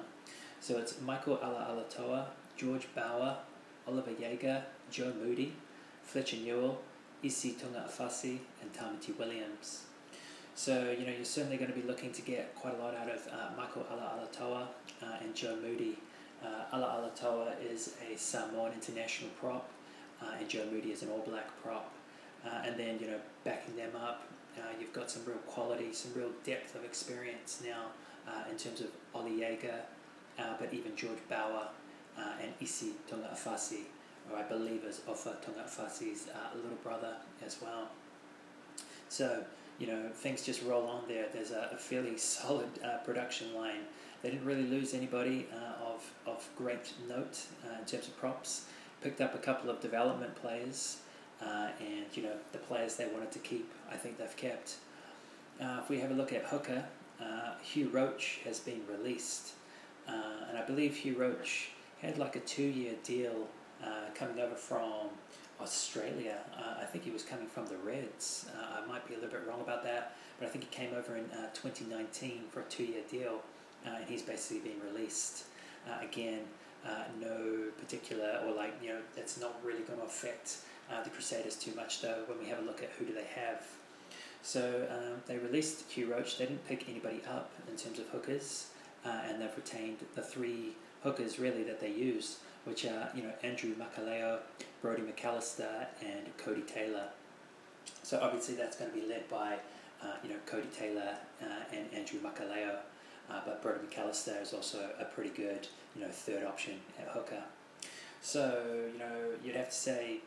So it's Michael Alaalatoa, George Bower, Oliver Jager, Joe Moody, Fletcher Newell, Issi Isi Tu'ungafasi, and Tamati Williams. So, you know, you're certainly going to be looking to get quite a lot out of uh, Michael Alaalatoa uh, and Joe Moody. Uh, Alaalatoa is a Samoan international prop, uh, and Joe Moody is an All Black prop. Uh, and then, you know, backing them up, uh, you've got some real quality, some real depth of experience now uh, in terms of Ollie Jager, but even George Bower and Isi Tu'ungafasi, or I believe is Ofa Tu'ungafasi's little brother as well. So, you know, things just roll on there. There's a, a fairly solid uh, production line. They didn't really lose anybody uh, of, of great note uh, in terms of props. Picked up a couple of development players, uh, and you know the players they wanted to keep. I think they've kept. Uh, if we have a look at hooker, uh, Hugh Roach has been released, and I believe Hugh Roach had like a two-year deal coming over from Australia. Uh, I think he was coming from the Reds. Uh, I might be a little bit wrong about that, but I think he came over in uh, 2019 for a two year deal, uh, and he's basically been released. Uh, again, uh, no particular, or like, you know, that's not really going to affect the Crusaders too much, though, when we have a look at who do they have. So um, they released Hugh Roach. They didn't pick anybody up in terms of hookers, and they've retained the three hookers really that they used which are you know Andrew Makalio, Brody McAllister, and Codie Taylor. So obviously that's going to be led by uh, you know Codie Taylor uh, and Andrew Makalio, uh, but Brody McAllister is also a pretty good you know third option at hooker. So you know you'd have to say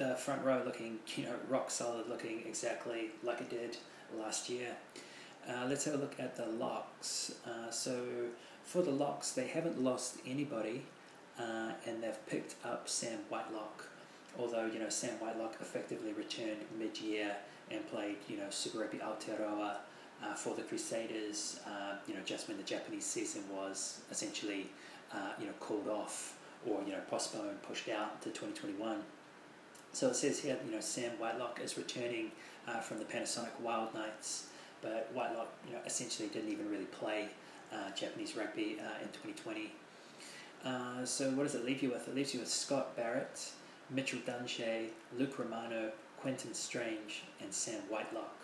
the front row looking you know rock solid, looking exactly like it did last year. Uh, let's have a look at the locks. Uh, so for the locks, they haven't lost anybody uh, and they've picked up Sam Whitelock. Although you know Sam Whitelock effectively returned mid-year and played you know Super Rugby Aotearoa uh, for the Crusaders. Uh, you know just when the Japanese season was essentially uh, you know called off or you know postponed, pushed out to 2021. So it says here you know Sam Whitelock is returning uh, from the Panasonic Wild Knights, but Whitelock you know essentially didn't even really play uh, Japanese rugby in 2020. Uh, so what does it leave you with? It leaves you with Scott Barrett, Mitchell Dunshea, Luke Romano, Quentin Strange, and Sam Whitelock.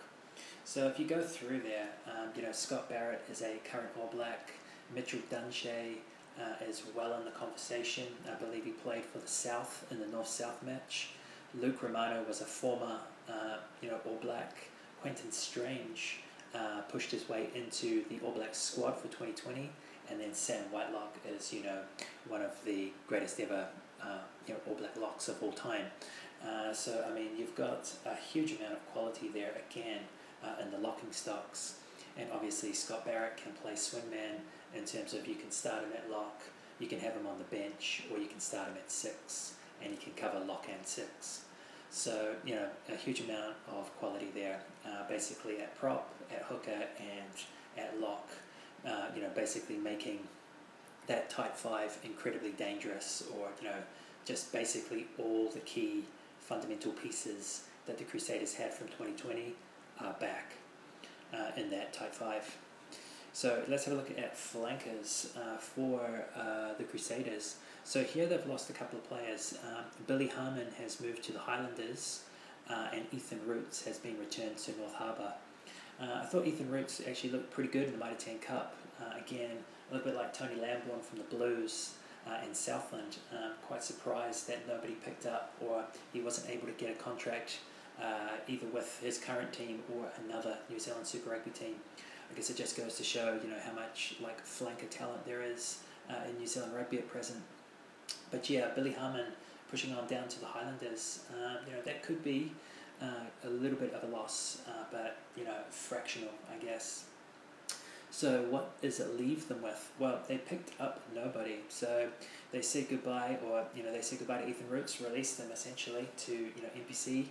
So if you go through there, um, you know Scott Barrett is a current All Black. Mitchell Dunshea uh, is well in the conversation. I believe he played for the South in the North-South match. Luke Romano was a former, uh, you know, All Black. Quentin Strange uh, pushed his way into the All Black squad for 2020 and then Sam Whitelock is you know one of the greatest ever uh, you know All Black locks of all time. Uh, so I mean you've got a huge amount of quality there again uh, in the locking stocks, and obviously Scott Barrett can play swingman in terms of you can start him at lock, you can have him on the bench, or you can start him at six, and you can cover lock and six. So you know a huge amount of quality there, uh, basically at prop, at hooker, and at lock uh, you know, basically making that tight five incredibly dangerous, or, you know, just basically all the key fundamental pieces that the Crusaders had from 2020 are back uh, in that tight five. So let's have a look at flankers uh, for uh, the Crusaders. So here they've lost a couple of players. Um, Billy Harmon has moved to the Highlanders, uh, and Ethan Roots has been returned to North Harbour. Uh, I thought Ethan Roots actually looked pretty good in the Mitre 10 Cup. Uh, again, a little bit like Tony Lamborn from the Blues uh, in Southland. Um, quite surprised that nobody picked up or he wasn't able to get a contract uh, either with his current team or another New Zealand Super Rugby team. I guess it just goes to show, you know, how much like flanker talent there is uh, in New Zealand rugby at present. But yeah, Billy Harmon pushing on down to the Highlanders. Um, you know, that could be uh, a little bit of a loss, uh, but you know, fractional, I guess. So what does it leave them with? Well, they picked up nobody. So they said goodbye, or you know, they said goodbye to Ethan Roots, released them essentially to you know NPC,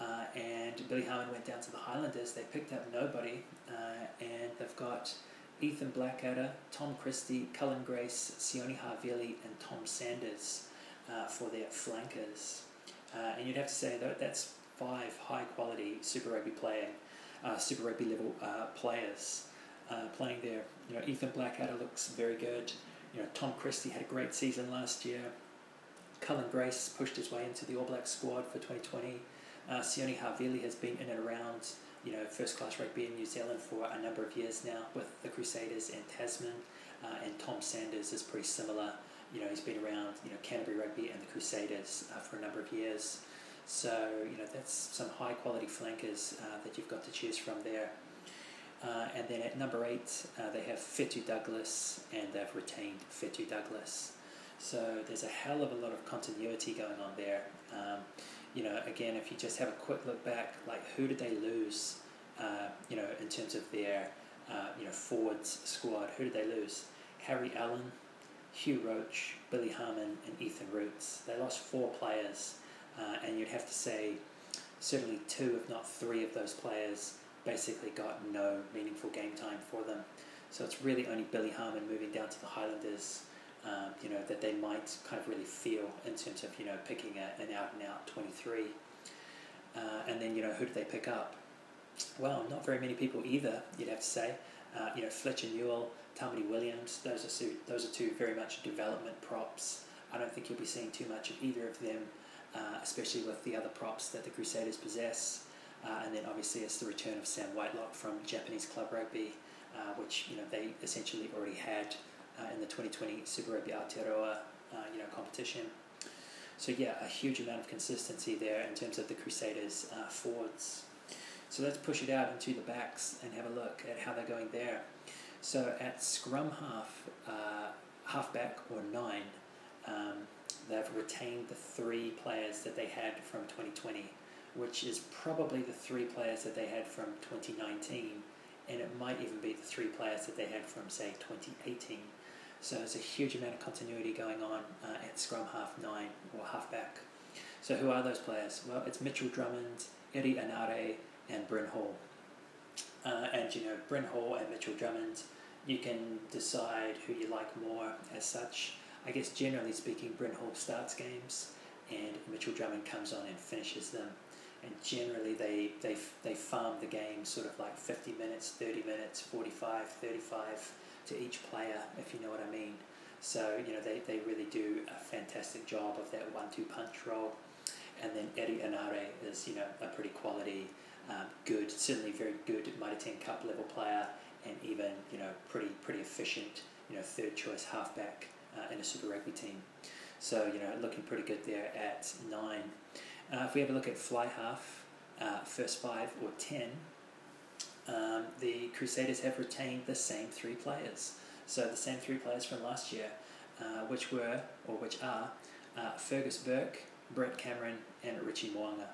uh, and Billy Harmon went down to the Highlanders. They picked up nobody, uh, and they've got Ethan Blackadder, Tom Christie, Cullen Grace, Sione Havili, and Tom Sanders uh, for their flankers. Uh, and you'd have to say that that's five high quality Super Rugby playing, uh, Super Rugby level uh, players uh, playing there. You know, Ethan Blackadder looks very good. You know, Tom Christie had a great season last year. Cullen Grace pushed his way into the All Black squad for 2020. Uh, Sione Havili has been in and around, you know, first class rugby in New Zealand for a number of years now with the Crusaders and Tasman. Uh, and Tom Sanders is pretty similar. You know, he's been around, you know, Canterbury Rugby and the Crusaders uh, for a number of years. So, you know, that's some high quality flankers uh, that you've got to choose from there. Uh, and then at number eight, uh, they have Whetu Douglas, and they've retained Whetu Douglas. So there's a hell of a lot of continuity going on there. Um, you know, again, if you just have a quick look back, like who did they lose, uh, you know, in terms of their, uh, you know, forwards squad, who did they lose? Harry Allen, Hugh Roach, Billy Harmon, and Ethan Roots. They lost four players, uh, and you'd have to say certainly two, if not three, of those players basically got no meaningful game time for them. So it's really only Billy Harmon moving down to the Highlanders, um, you know, that they might kind of really feel in terms of, you know, picking a, an out and out 23. Uh, and then, you know, who do they pick up? Well, not very many people either, you'd have to say. Uh, you know, Fletcher Newell, Tamati Williams, those are, two, those are two very much development props. I don't think you'll be seeing too much of either of them, uh, especially with the other props that the Crusaders possess. Uh, and then obviously it's the return of Sam Whitelock from Japanese Club Rugby, uh, which you know they essentially already had uh, in the 2020 Super Rugby Aotearoa uh, you know competition. So yeah, a huge amount of consistency there in terms of the Crusaders uh, forwards. So let's push it out into the backs and have a look at how they're going there. So at scrum half, uh, halfback or nine, um, they've retained the three players that they had from 2020 which is probably the three players that they had from 2019, and it might even be the three players that they had from, say, 2018. So there's a huge amount of continuity going on uh, at scrum half nine or halfback. So who are those players? Well, it's Mitchell Drummond, Eddie Enari, and Bryn Hall. Uh, and you know, Bryn Hall and Mitchell Drummond, you can decide who you like more as such. I guess generally speaking, Bryn Hall starts games and Mitchell Drummond comes on and finishes them and generally they, they, they farm the game sort of like 50 minutes, 30 minutes, 45, 35 to each player, if you know what I mean. So, you know, they, they really do a fantastic job of that one-two punch role. And then Ere Enari is, you know, a pretty quality, um, good, certainly very good Mitre 10 Cup level player and even, you know, pretty pretty efficient, you know, third choice halfback uh, in a Super Rugby team. So, you know, looking pretty good there at nine. Uh, if we have a look at fly half, uh, first five or ten, um, the Crusaders have retained the same three players. So the same three players from last year, uh, which were, or which are, uh, Fergus Burke, Brett Cameron, and Richie Mo'unga.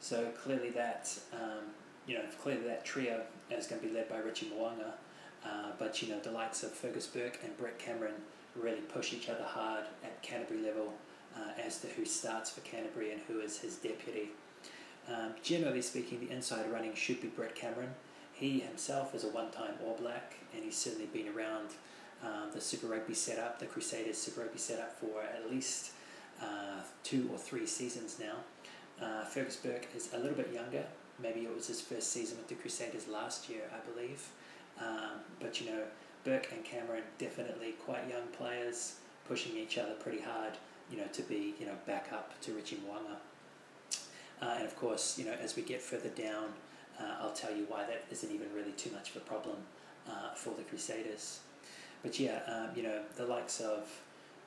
So clearly that, um, you know, clearly that trio is going to be led by Richie Mo'unga. Uh, but you know the likes of Fergus Burke and Brett Cameron really push each other hard at Canterbury level uh, as to who starts for Canterbury and who is his deputy. Um, generally speaking, the inside running should be Brett Cameron. He himself is a one-time All Black, and he's certainly been around um, the Super Rugby setup, the Crusaders Super Rugby setup, for at least uh, two or three seasons now. Uh, Fergus Burke is a little bit younger. Maybe it was his first season with the Crusaders last year, I believe. Um, but you know, Burke and Cameron definitely quite young players, pushing each other pretty hard you know, to be, you know, back up to Richie Mo'unga. Uh, and of course, you know, as we get further down, uh, I'll tell you why that isn't even really too much of a problem uh, for the Crusaders. But yeah, um, you know, the likes of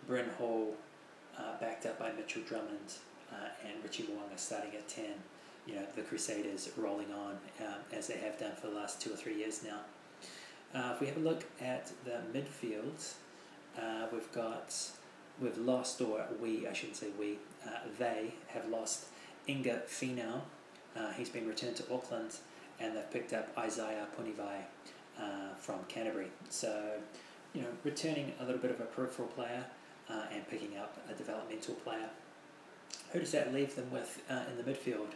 Bryn Hall, uh, backed up by Mitchell Drummond uh, and Richie Mo'unga starting at 10, you know, the Crusaders rolling on um, as they have done for the last two or three years now. Uh, if we have a look at the midfield, we've got we've lost, or we, I shouldn't say we, they have lost Inga Finau. Uh, he's been returned to Auckland, and they've picked up Isaiah Punivai uh, from Canterbury. So, you know, returning a little bit of a peripheral player uh, and picking up a developmental player. Who does that leave them with uh, in the midfield?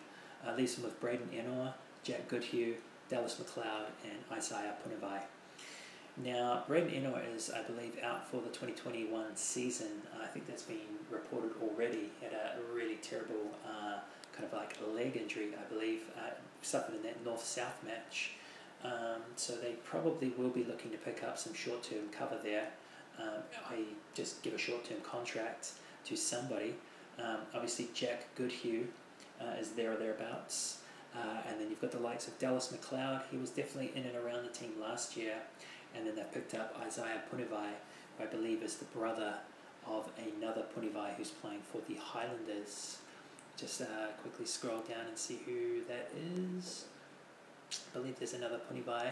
Uh, leaves them with Braden Ennor, Jack Goodhue, Dallas McLeod, and Isaiah Punivai. Now, Braden Ennor is, I believe, out for the 2021 season. I think that's been reported already. He had a really terrible uh, kind of like a leg injury, I believe, uh, suffered in that north south match. Um, so they probably will be looking to pick up some short term cover there. Um, I just give a short term contract to somebody. Um, obviously, Jack Goodhue uh, is there or thereabouts. Uh, and then you've got the likes of Dallas McLeod. He was definitely in and around the team last year and then they picked up Isaiah Punivai, who I believe is the brother of another Punivai who's playing for the Highlanders. Just uh, quickly scroll down and see who that is. I believe there's another Punivai.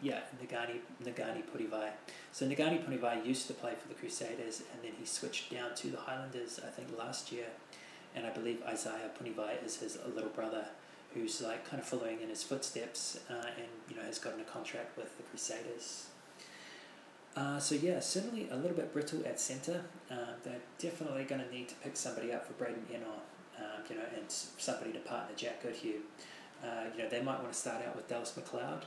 Yeah, Nagani, Ngani Punivai. So Ngani Punivai used to play for the Crusaders and then he switched down to the Highlanders, I think, last year. and I believe Isaiah Punivai is his little brother, who's like kind of following in his footsteps, uh, and you know has gotten a contract with the Crusaders. Uh, so yeah, certainly a little bit brittle at centre. Um, they're definitely going to need to pick somebody up for Braden Ennor, um, you know, and somebody to partner Jack Goodhue. Uh, you know, they might want to start out with Dallas McLeod,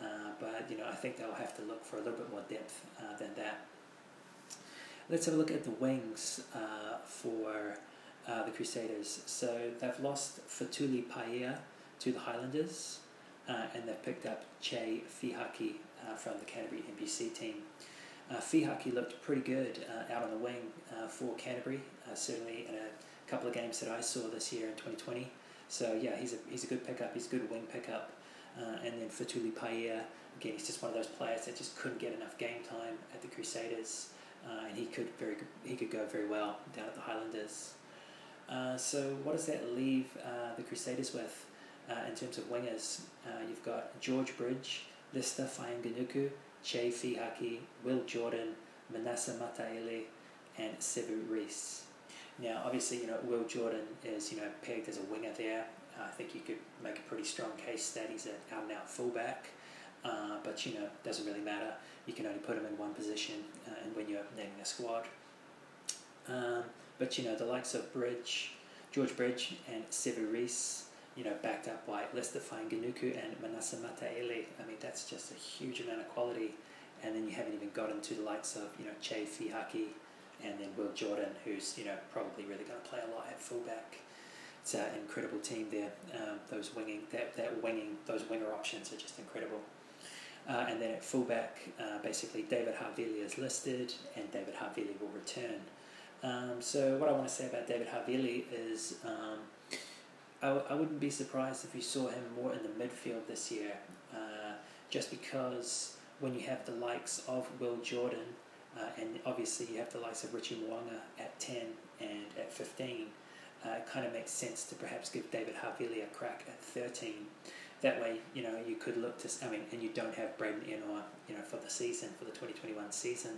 uh, but you know, I think they'll have to look for a little bit more depth uh, than that. Let's have a look at the wings uh, for uh, the Crusaders. So they've lost Fetuli Paea to the Highlanders, and they've picked up Che Fihaki from the Canterbury NPC team. Uh, Fihaki looked pretty good uh, out on the wing uh, for Canterbury, uh, certainly in a couple of games that I saw this year in 2020. So yeah, he's a he's a good pickup. He's a good wing pickup. Uh, and then Fetuli Paea, again, he's just one of those players that just couldn't get enough game time at the Crusaders, uh, and he could very he could go very well down at the Highlanders. so what does that leave the Crusaders with in terms of wingers? you've got George Bridge, Leicester Fainga'anuku, Che Fihaki, Will Jordan, Manasa Mataele, and Sevu Reece. Now, obviously, you know Will Jordan is you know pegged as a winger there. Uh, I think you could make a pretty strong case that he's an out and out fullback. Uh, but you know, doesn't really matter. You can only put him in one position, uh, and when you're naming a squad. Um, but you know, the likes of Bridge, George Bridge, and Reece, you know, backed up by Leicester Fainga'anuku and Manasa Mataele. I mean, that's just a huge amount of quality. And then you haven't even gotten to the likes of, you know, Che Fihaki and then Will Jordan, who's, you know, probably really going to play a lot at fullback. It's an incredible team there. Um, those winging, that, that winging, those winger options are just incredible. Uh, and then at fullback, uh, basically David Havili is listed, and David Havili will return. Um, so what I want to say about David Havili is um, I w- I wouldn't be surprised if you saw him more in the midfield this year, uh, just because when you have the likes of Will Jordan, uh, and obviously you have the likes of Richie Mo'unga at 10 and at 15, uh, it kind of makes sense to perhaps give David Havili a crack at 13. That way, you know, you could look to, I mean, and you don't have Braden Ennor, you know, for the season, for the 2021 season.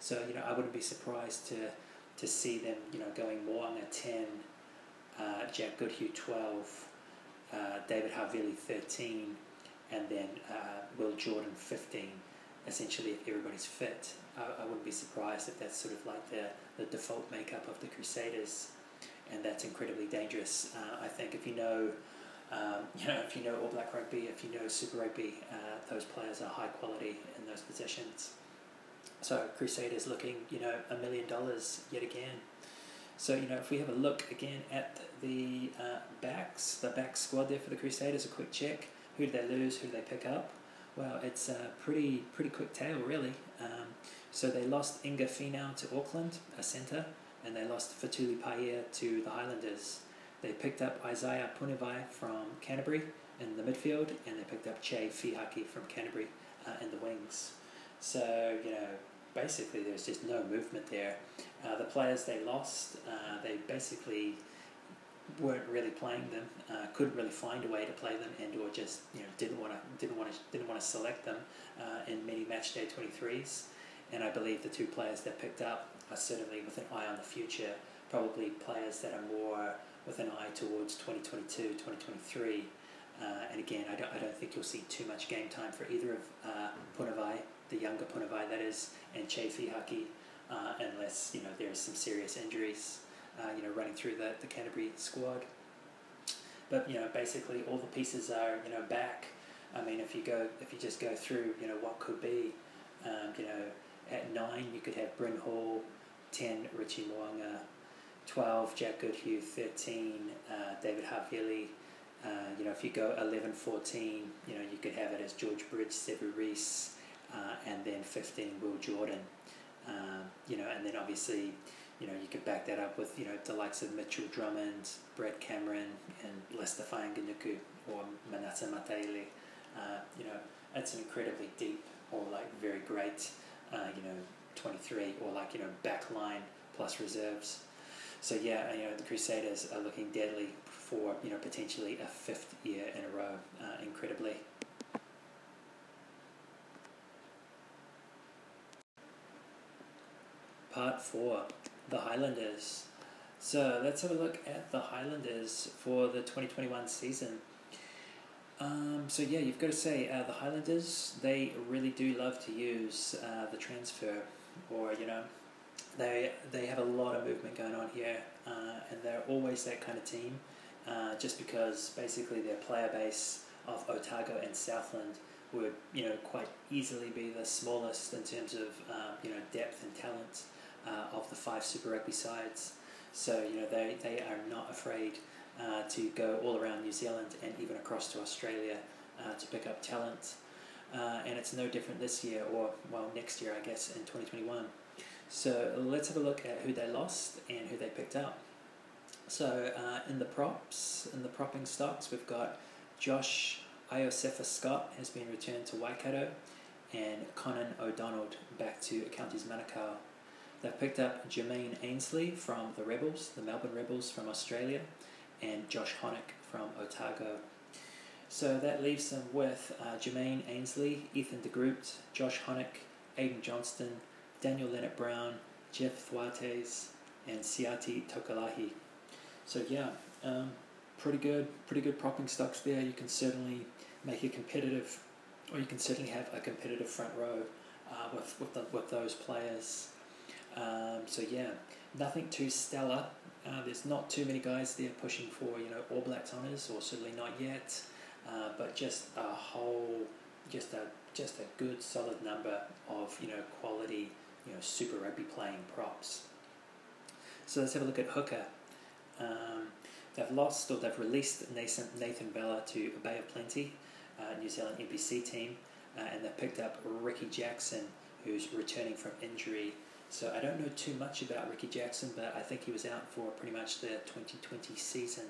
So, you know, I wouldn't be surprised to, to see them, you know, going Mo'unga 10, uh, Jack Goodhue 12, uh, David Havili 13, and then uh, Will Jordan 15. Essentially, if everybody's fit, I, I wouldn't be surprised if that's sort of like the, the default makeup of the Crusaders, and that's incredibly dangerous. Uh, I think if you know, um, you know, if you know All Black Rugby, if you know Super Rugby, uh, those players are high quality in those positions. So Crusaders looking, you know, a million dollars yet again. So, you know, if we have a look again at the uh, backs, the back squad there for the Crusaders, a quick check. Who did they lose? Who did they pick up? Well, it's a pretty pretty quick tale, really. So they lost Inga Finau to Auckland, a centre, and they lost Fetuli Paea to the Highlanders. They picked up Isaiah Punivai from Canterbury in the midfield, and they picked up Che Fihaki from Canterbury uh, in the wings. So, you know, basically there's just no movement there. Uh, the players they lost, uh, they basically weren't really playing them, uh, couldn't really find a way to play them, and or just you know didn't want to didn't want to didn't want to select them uh, in many match day twenty threes. And I believe the two players they've picked up are certainly with an eye on the future, probably players that are more with an eye towards 2022, 2023. Uh, and again, I don't, I don't think you'll see too much game time for either of uh, Punivai, the younger Punivai that is, and Che Fihaki, uh, unless you know there's some serious injuries uh, you know, running through the, the Canterbury squad. But you know, basically all the pieces are you know back. I mean, if you go, if you just go through, you know, what could be, um, you know, at nine you could have Bryn Hall, ten Richie Mo'unga, twelve Jack Goodhue, thirteen uh, David Havili. Uh, you know, if you go 11, 14, you know, you could have it as George Bridge, Sevu Reece, uh, and then 15 Will Jordan. Um, you know, and then obviously you know, you could back that up with, you know, the likes of Mitchell Drummond, Brett Cameron, and Leicester Fainga'anuku or Manasa Mataele. Uh, you know, it's an incredibly deep or like very great, uh, you know, 23 or like, you know, back line plus reserves. So yeah, you know, the Crusaders are looking deadly for, you know, potentially a fifth year in a row, uh, incredibly. Part 4 the Highlanders. So let's have a look at the Highlanders for the 2021 season. Um, so yeah, you've got to say uh, the Highlanders they really do love to use uh, the transfer, or you know, they they have a lot of movement going on here, uh, and they're always that kind of team. Uh, just because basically their player base of Otago and Southland would you know quite easily be the smallest in terms of um, you know depth and talent uh, of the five Super Rugby sides. So you know they, they are not afraid uh, to go all around New Zealand and even across to Australia uh, to pick up talent. Uh, and it's no different this year or well next year I guess in 2021. So let's have a look at who they lost and who they picked up. So uh, in the props, in the propping stocks, we've got Josh Iosefa Scott has been returned to Waikato and Conan O'Donnell back to Counties Manukau. They've picked up Jermaine Ainsley from the Rebels, the Melbourne Rebels from Australia, and Josh Hohneck from Otago. So that leaves them with uh, Jermaine Ainsley, Ethan de Groot, Josh Honick, Ayden Johnstone, Daniel Lienert Brown, Jeff Thwaites, and Siate Tokolahi. So yeah, um, pretty good, pretty good propping stocks there. You can certainly make a competitive, or you can certainly have a competitive front row uh, with with, the, with those players. Um, so yeah, nothing too stellar. Uh, there's not too many guys there pushing for you know All Blacks honours, or certainly not yet. Uh, but just a whole, just a just a good solid number of you know quality you know Super Rugby playing props. So let's have a look at hooker. Um, they've lost or they've released Nathan, Nathan to Bay of Plenty, uh, New Zealand NPC team, uh, and they've picked up Ricky Jackson, who's returning from injury so I don't know too much about Ricky Jackson, but I think he was out for pretty much the 2020 season.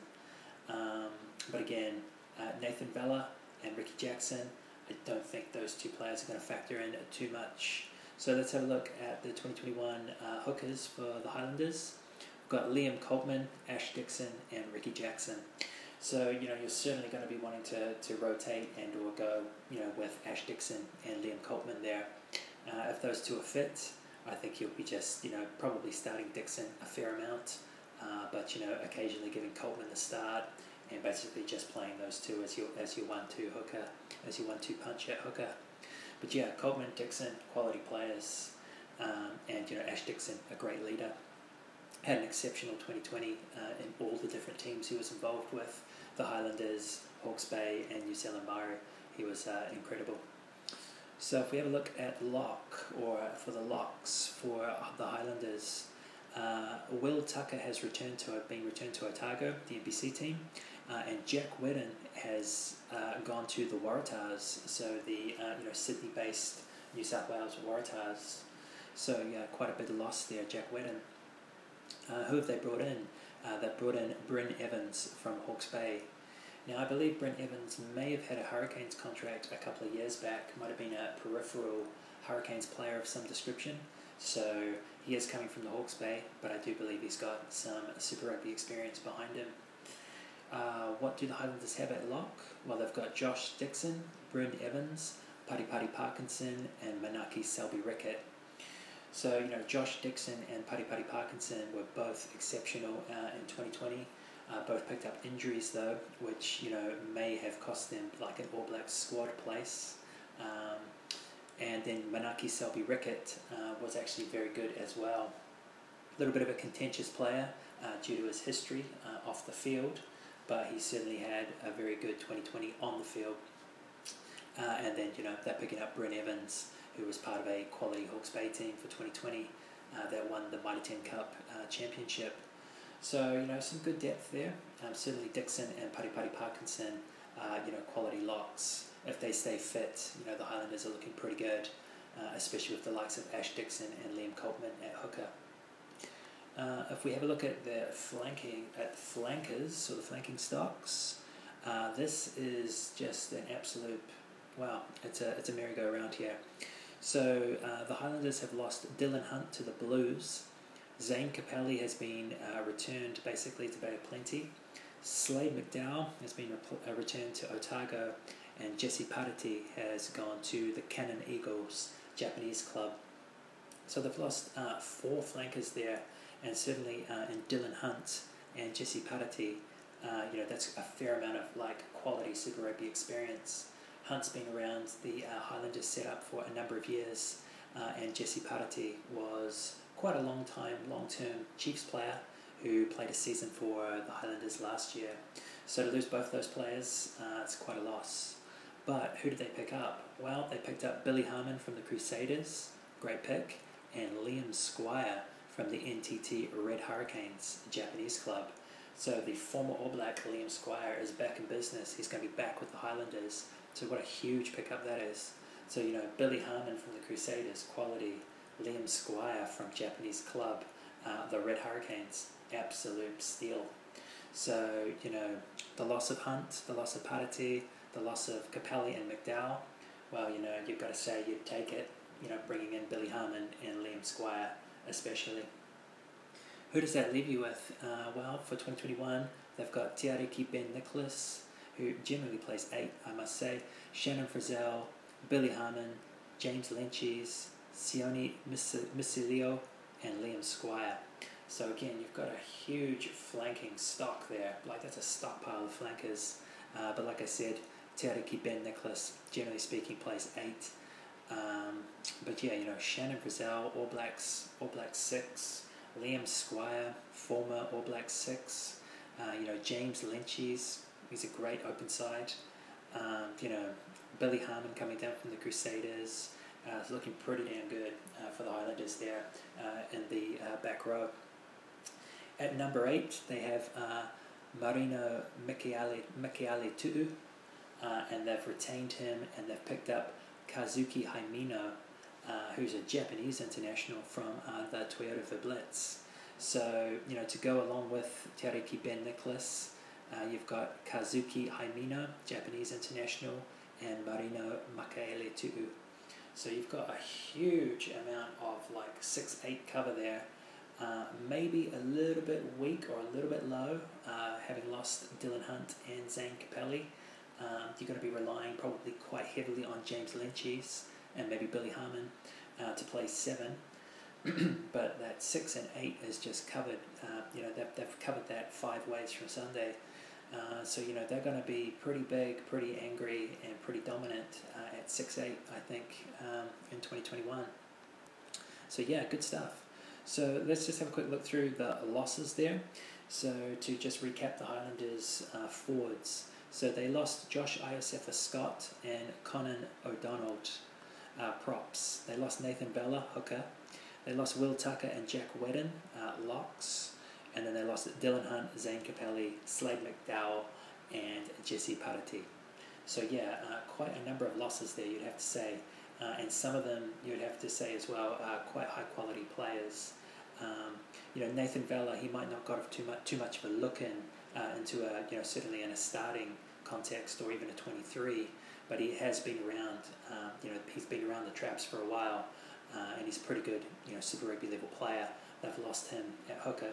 Um, but again, uh, Nathan Vella and Ricky Jackson, I don't think those two players are going to factor in too much. So let's have a look at the 2021 uh, hookers for the Highlanders. We've got Liam Coltman, Ash Dixon, and Ricky Jackson. So you know you're certainly going to be wanting to, to rotate and or go you know with Ash Dixon and Liam Coltman there. Uh, if those two are fit, I think he'll be just, you know, probably starting Dixon a fair amount, uh, but you know, occasionally giving Coltman the start and basically just playing those two as your as your one-two hooker, as your one-two punch at hooker. But yeah, Coltman, Dixon, quality players, um, and you know, Ash Dixon, a great leader. Had an exceptional 2020 uh, in all the different teams he was involved with, the Highlanders, Hawke's Bay, and New Zealand Maori. He was uh, incredible. So if we have a look at lock, or for the locks for the Highlanders, uh, Will Tucker has returned to been returned to Otago, the NPC team, uh, and Jack Whetton has uh, gone to the Waratahs, so the uh, you know Sydney-based New South Wales Waratahs. So yeah, quite a bit of loss there, Jack Whetton. Uh, who have they brought in? Uh, they brought in Bryn Evans from Hawke's Bay. Now, I believe Brent Evans may have had a Hurricanes contract a couple of years back, might have been a peripheral Hurricanes player of some description. So he is coming from the Hawke's Bay, but I do believe he's got some Super Rugby experience behind him. Uh, what do the Highlanders have at lock? Well, they've got Josh Dixon, Bryn Evans, Pari Pari Parkinson, and Manaki Selby Rickett. So, you know, Josh Dixon and Pari Pari Parkinson were both exceptional uh, in 2020. Uh, both picked up injuries though, which you know may have cost them like an All Blacks squad place. Um, and then Manaki Selby Rickett uh, was actually very good as well. A little bit of a contentious player uh, due to his history uh, off the field, but he certainly had a very good 2020 on the field. Uh, and then you know they're picking up Bryn Evans, who was part of a quality Hawke's Bay team for 2020 uh, that won the Mitre 10 Cup championship so, you know, some good depth there. Um, certainly Dixon and Pari Pari Parkinson, you know, quality locks. If they stay fit, you know, the Highlanders are looking pretty good, uh, especially with the likes of Ash Dixon and Liam Coltman at hooker. Uh, if we have a look at the flanking, at flankers, or the flanking stocks, uh, this is just an absolute, wow, it's a, it's a merry-go-round here. So uh, the Highlanders have lost Dillon Hunt to the Blues, Zane Kapeli has been uh, returned basically to Bay of Plenty. Slade McDowell has been uh, returned to Otago, and Jesse Parete has gone to the Canon Eagles Japanese club. So they've lost uh, four flankers there, and certainly uh, in Dillon Hunt and Jesse Parete, uh, you know that's a fair amount of like quality Super Rugby experience. Hunt's been around the uh, Highlanders setup for a number of years, uh, and Jesse Parete was quite a long time, long term Chiefs player who played a season for the Highlanders last year. So to lose both those players, uh, it's quite a loss. But who did they pick up? Well, they picked up Billy Harmon from the Crusaders, great pick, and Liam Squire from the NTT Red Hurricanes, Japanese club. So the former All Black Liam Squire is back in business. He's going to be back with the Highlanders. So what a huge pickup that is. So you know Billy Harmon from the Crusaders, quality. Liam Squire from Japanese club, uh, the Red Hurricanes, absolute steal. So you know the loss of Hunt, the loss of Parete, the loss of Kapeli and McDowall. Well, you know you've got to say you'd take it. You know bringing in Billy Harmon and Liam Squire especially. Who does that leave you with? Uh, well, for 2021, they've got Teariki Ben Nicholas, who generally plays eight, I must say, Shannon Frizzell, Billy Harmon, James Lentjes, Sione Misiloi, and Liam Squire. So again, you've got a huge flanking stock there. Like that's a stockpile of flankers. Uh, but like I said, Teariki Ben Nicholas, generally speaking, plays eight. Um, but yeah, you know, Shannon Frizzell, All Blacks, All Blacks six, Liam Squire, former All Blacks six, uh, you know, James Lentjes, he's a great open side. Um, you know, Billy Harmon coming down from the Crusaders, uh, is looking pretty damn good uh, for the Highlanders there uh, in the uh, back row. At number eight, they have uh, Marino Mikaele Tu'u, and they've retained him and they've picked up Kazuki Himeno, uh, who's a Japanese international from the Toyota Blitz. So, you know, to go along with Teariki Ben Nicholas, uh, you've got Kazuki Himeno, Japanese international, and Marino Mikaele Tu'u. So you've got a huge amount of like 6 8 cover there. Uh, maybe a little bit weak or a little bit low, uh, having lost Dillon Hunt and Zane Kapeli. Um, you're going to be relying probably quite heavily on James Lentjes and maybe Billy Harmon uh, to play seven. but that six and eight is just covered. Uh, you know, they've, they've covered that five ways from Sunday. Uh, so, you know, they're going to be pretty big, pretty angry, and pretty dominant uh, at 6 8, I think, um, in 2021. So, yeah, good stuff. So, let's just have a quick look through the losses there. So, to just recap the Highlanders' uh, forwards. So they lost Josh Iosefa Scott and Conan O'Donnell uh, props. They lost Nathan Vella, hooker. They lost Will Tucker and Jack Whetton, uh, locks. And then they lost Dillon Hunt, Zane Kapeli, Slade McDowall, and Jesse Parete. So yeah, uh, quite a number of losses there, you'd have to say. Uh, and some of them, you'd have to say as well, are quite high quality players. Um, you know, Nathan Vella, he might not got too much too much of a look in uh, into a you know certainly in a starting context or even a 23, but he has been around. Um, you know, he's been around the traps for a while, uh, and he's a pretty good you know Super Rugby level player. They've lost him at hooker.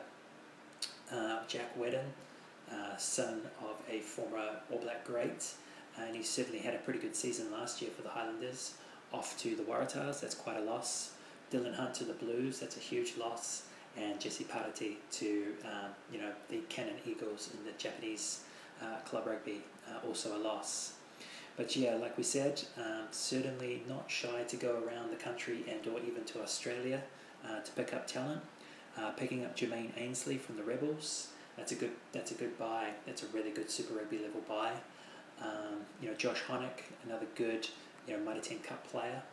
Uh, Jack Whetton, uh, son of a former All Black great, and he certainly had a pretty good season last year for the Highlanders. Off to the Waratahs, that's quite a loss. Dillon Hunt to the Blues, that's a huge loss and Jesse Parete to um, you know the Canon Eagles in the Japanese uh, club rugby, uh, also a loss. But yeah, like we said, um, certainly not shy to go around the country and or even to Australia uh, to pick up talent. Uh, picking up Jermaine Ainsley from the Rebels, that's a good that's a good buy. That's a really good Super Rugby level buy. Um, you know, Josh Hohneck, another good you know Mitre 10 Cup player.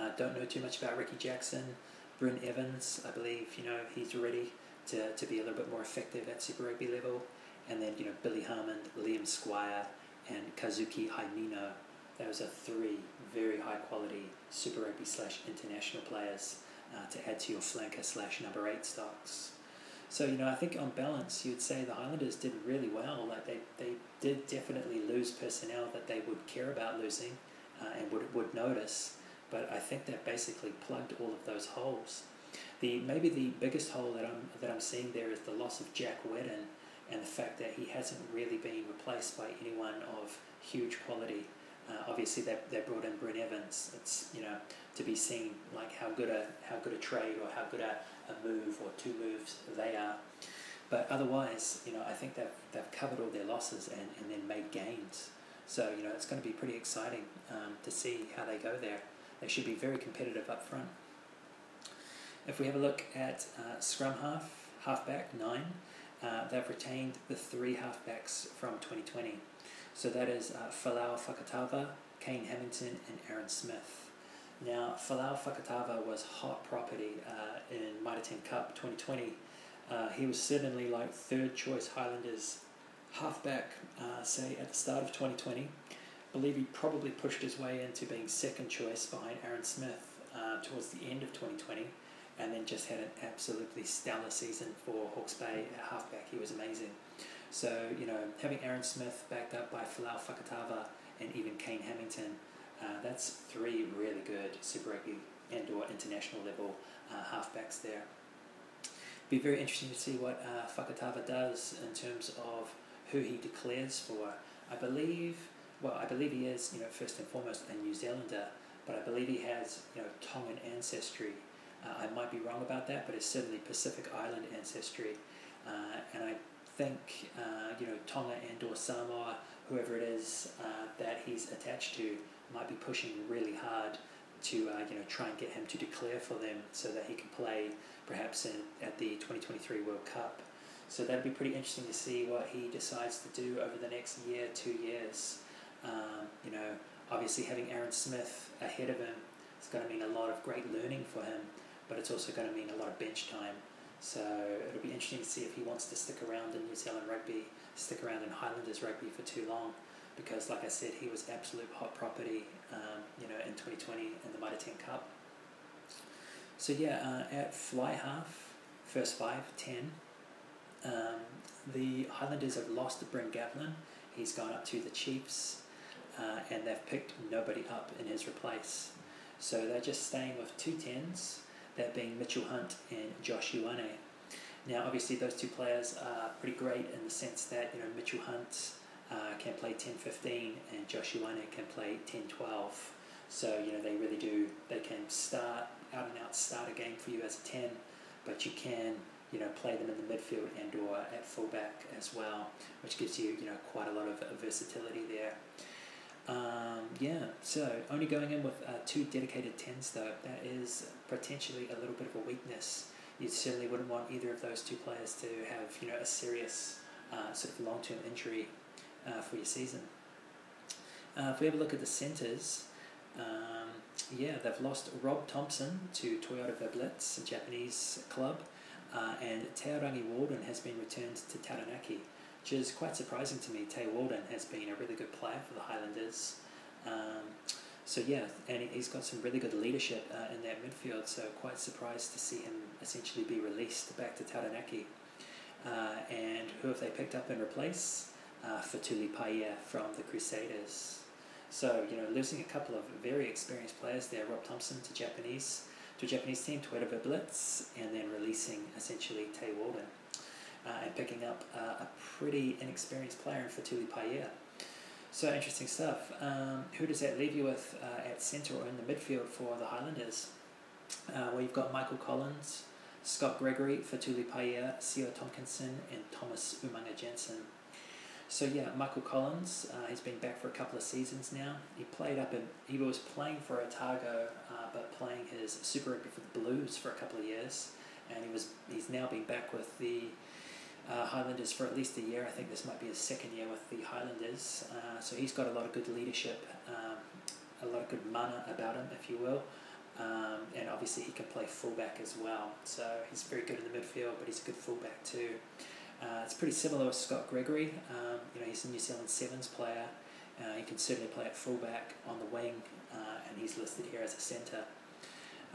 Uh, don't know too much about Ricky Jackson. Bryn Evans, I believe, you know, he's ready to, to be a little bit more effective at Super Rugby level. And then, you know, Billy Harmon, Liam Squire, and Kazuki Himeno. Those are three very high quality Super Rugby slash international players uh, to add to your flanker slash number eight stocks. So, you know, I think on balance, you'd say the Highlanders did really well. Like, they, they did definitely lose personnel that they would care about losing uh, and would, would notice but I think that basically plugged all of those holes. The maybe the biggest hole that I'm that I'm seeing there is the loss of Jack Whetton and the fact that he hasn't really been replaced by anyone of huge quality. Uh, obviously, they, they brought in Bryn Evans. It's you know to be seen like how good a how good a trade or how good a, a move or two moves they are. But otherwise, you know, I think they've, they've covered all their losses and, and then made gains. So, you know, it's going to be pretty exciting um, to see how they go there. They should be very competitive up front. If we have a look at uh, scrum half, halfback, nine, uh, they've retained the three halfbacks from 2020. So that is uh, Folau Fakatava, Kane Hamilton, and Aaron Smith. Now, Folau Fakatava was hot property uh, in Mitre 10 Cup 2020. Uh, he was certainly like third choice Highlanders halfback, uh, say, at the start of 2020. I believe he probably pushed his way into being second choice behind Aaron Smith uh, towards the end of 2020 and then just had an absolutely stellar season for Hawke's Bay at halfback. He was amazing. So, you know, having Aaron Smith backed up by Folau Fakatava and even Kane Hamilton, uh, that's three really good Super Rugby and or international level uh, halfbacks there. Be very interesting to see what uh, Fakatava does in terms of who he declares for. I believe, well, I believe he is, you know, first and foremost a New Zealander, but I believe he has, you know, Tongan ancestry. Uh, I might be wrong about that, but it's certainly Pacific Island ancestry, uh, and I think uh, you know Tonga and or Samoa, whoever it is uh, that he's attached to, might be pushing really hard to uh, you know try and get him to declare for them so that he can play perhaps in, at the 2023 World Cup. So that'd be pretty interesting to see what he decides to do over the next year, two years. Um, you know, obviously having Aaron Smith ahead of him is going to mean a lot of great learning for him, but it's also going to mean a lot of bench time. So it'll be interesting to see if he wants to stick around in New Zealand rugby, stick around in Highlanders rugby for too long, because like I said, he was absolute hot property, um, you know, in 2020 in the 10 Cup. So yeah, uh, at fly half, first five, 10, um, the Highlanders have lost Bryn Gatland. He's gone up to the Chiefs, uh, and they've picked nobody up in his replace. So they're just staying with two tens that being Mitchell Hunt and Josh Ioane. Now, obviously, those two players are pretty great in the sense that you know Mitchell Hunt uh, can play 10-15 and Josh Ioane can play 10-12. So you know they really do. They can start out and out start a game for you as a 10, but you can you know play them in the midfield and or at fullback as well, which gives you you know quite a lot of versatility there. Um, yeah, so only going in with uh, two dedicated tens though, that is potentially a little bit of a weakness. You certainly wouldn't want either of those two players to have you know a serious uh, sort of long term injury uh, for your season. Uh, if we have a look at the centres, um, yeah, they've lost Rob Thompson to Toyota Verblitz, a Japanese club, uh, and Teihorangi Walden has been returned to Taranaki which is quite surprising to me. Tay Walden has been a really good player for the Highlanders. Um, so yeah, and he's got some really good leadership uh, in that midfield. So quite surprised to see him essentially be released back to Taranaki. Uh, and who have they picked up in replace? Uh, Fetuli Paea from the Crusaders. So you know, losing a couple of very experienced players there, Rob Thompson to Japanese to a Japanese team, Toyota Blitz, and then releasing essentially Tay Walden uh, and picking up uh, a pretty inexperienced player in Fetuli Paea. So interesting stuff. Um, who does that leave you with uh, at centre or in the midfield for the Highlanders? Uh, well, you've got Michael Collins, Scott Gregory, Fetuli Paea, Sio Tomkinson, and Thomas Umaga Jensen. So yeah, Michael Collins, uh, he's been back for a couple of seasons now. He played up in, he was playing for Otago, uh, but playing his Super Rugby for the Blues for a couple of years, and he was he's now been back with the uh, Highlanders for at least a year. I think this might be his second year with the Highlanders. Uh, so he's got a lot of good leadership, um, a lot of good mana about him, if you will. Um, and obviously he can play fullback as well. So he's very good in the midfield, but he's a good fullback too. Uh, it's pretty similar with Scott Gregory. Um, you know, he's a New Zealand Sevens player. Uh, he can certainly play at fullback on the wing, uh, and he's listed here as a centre.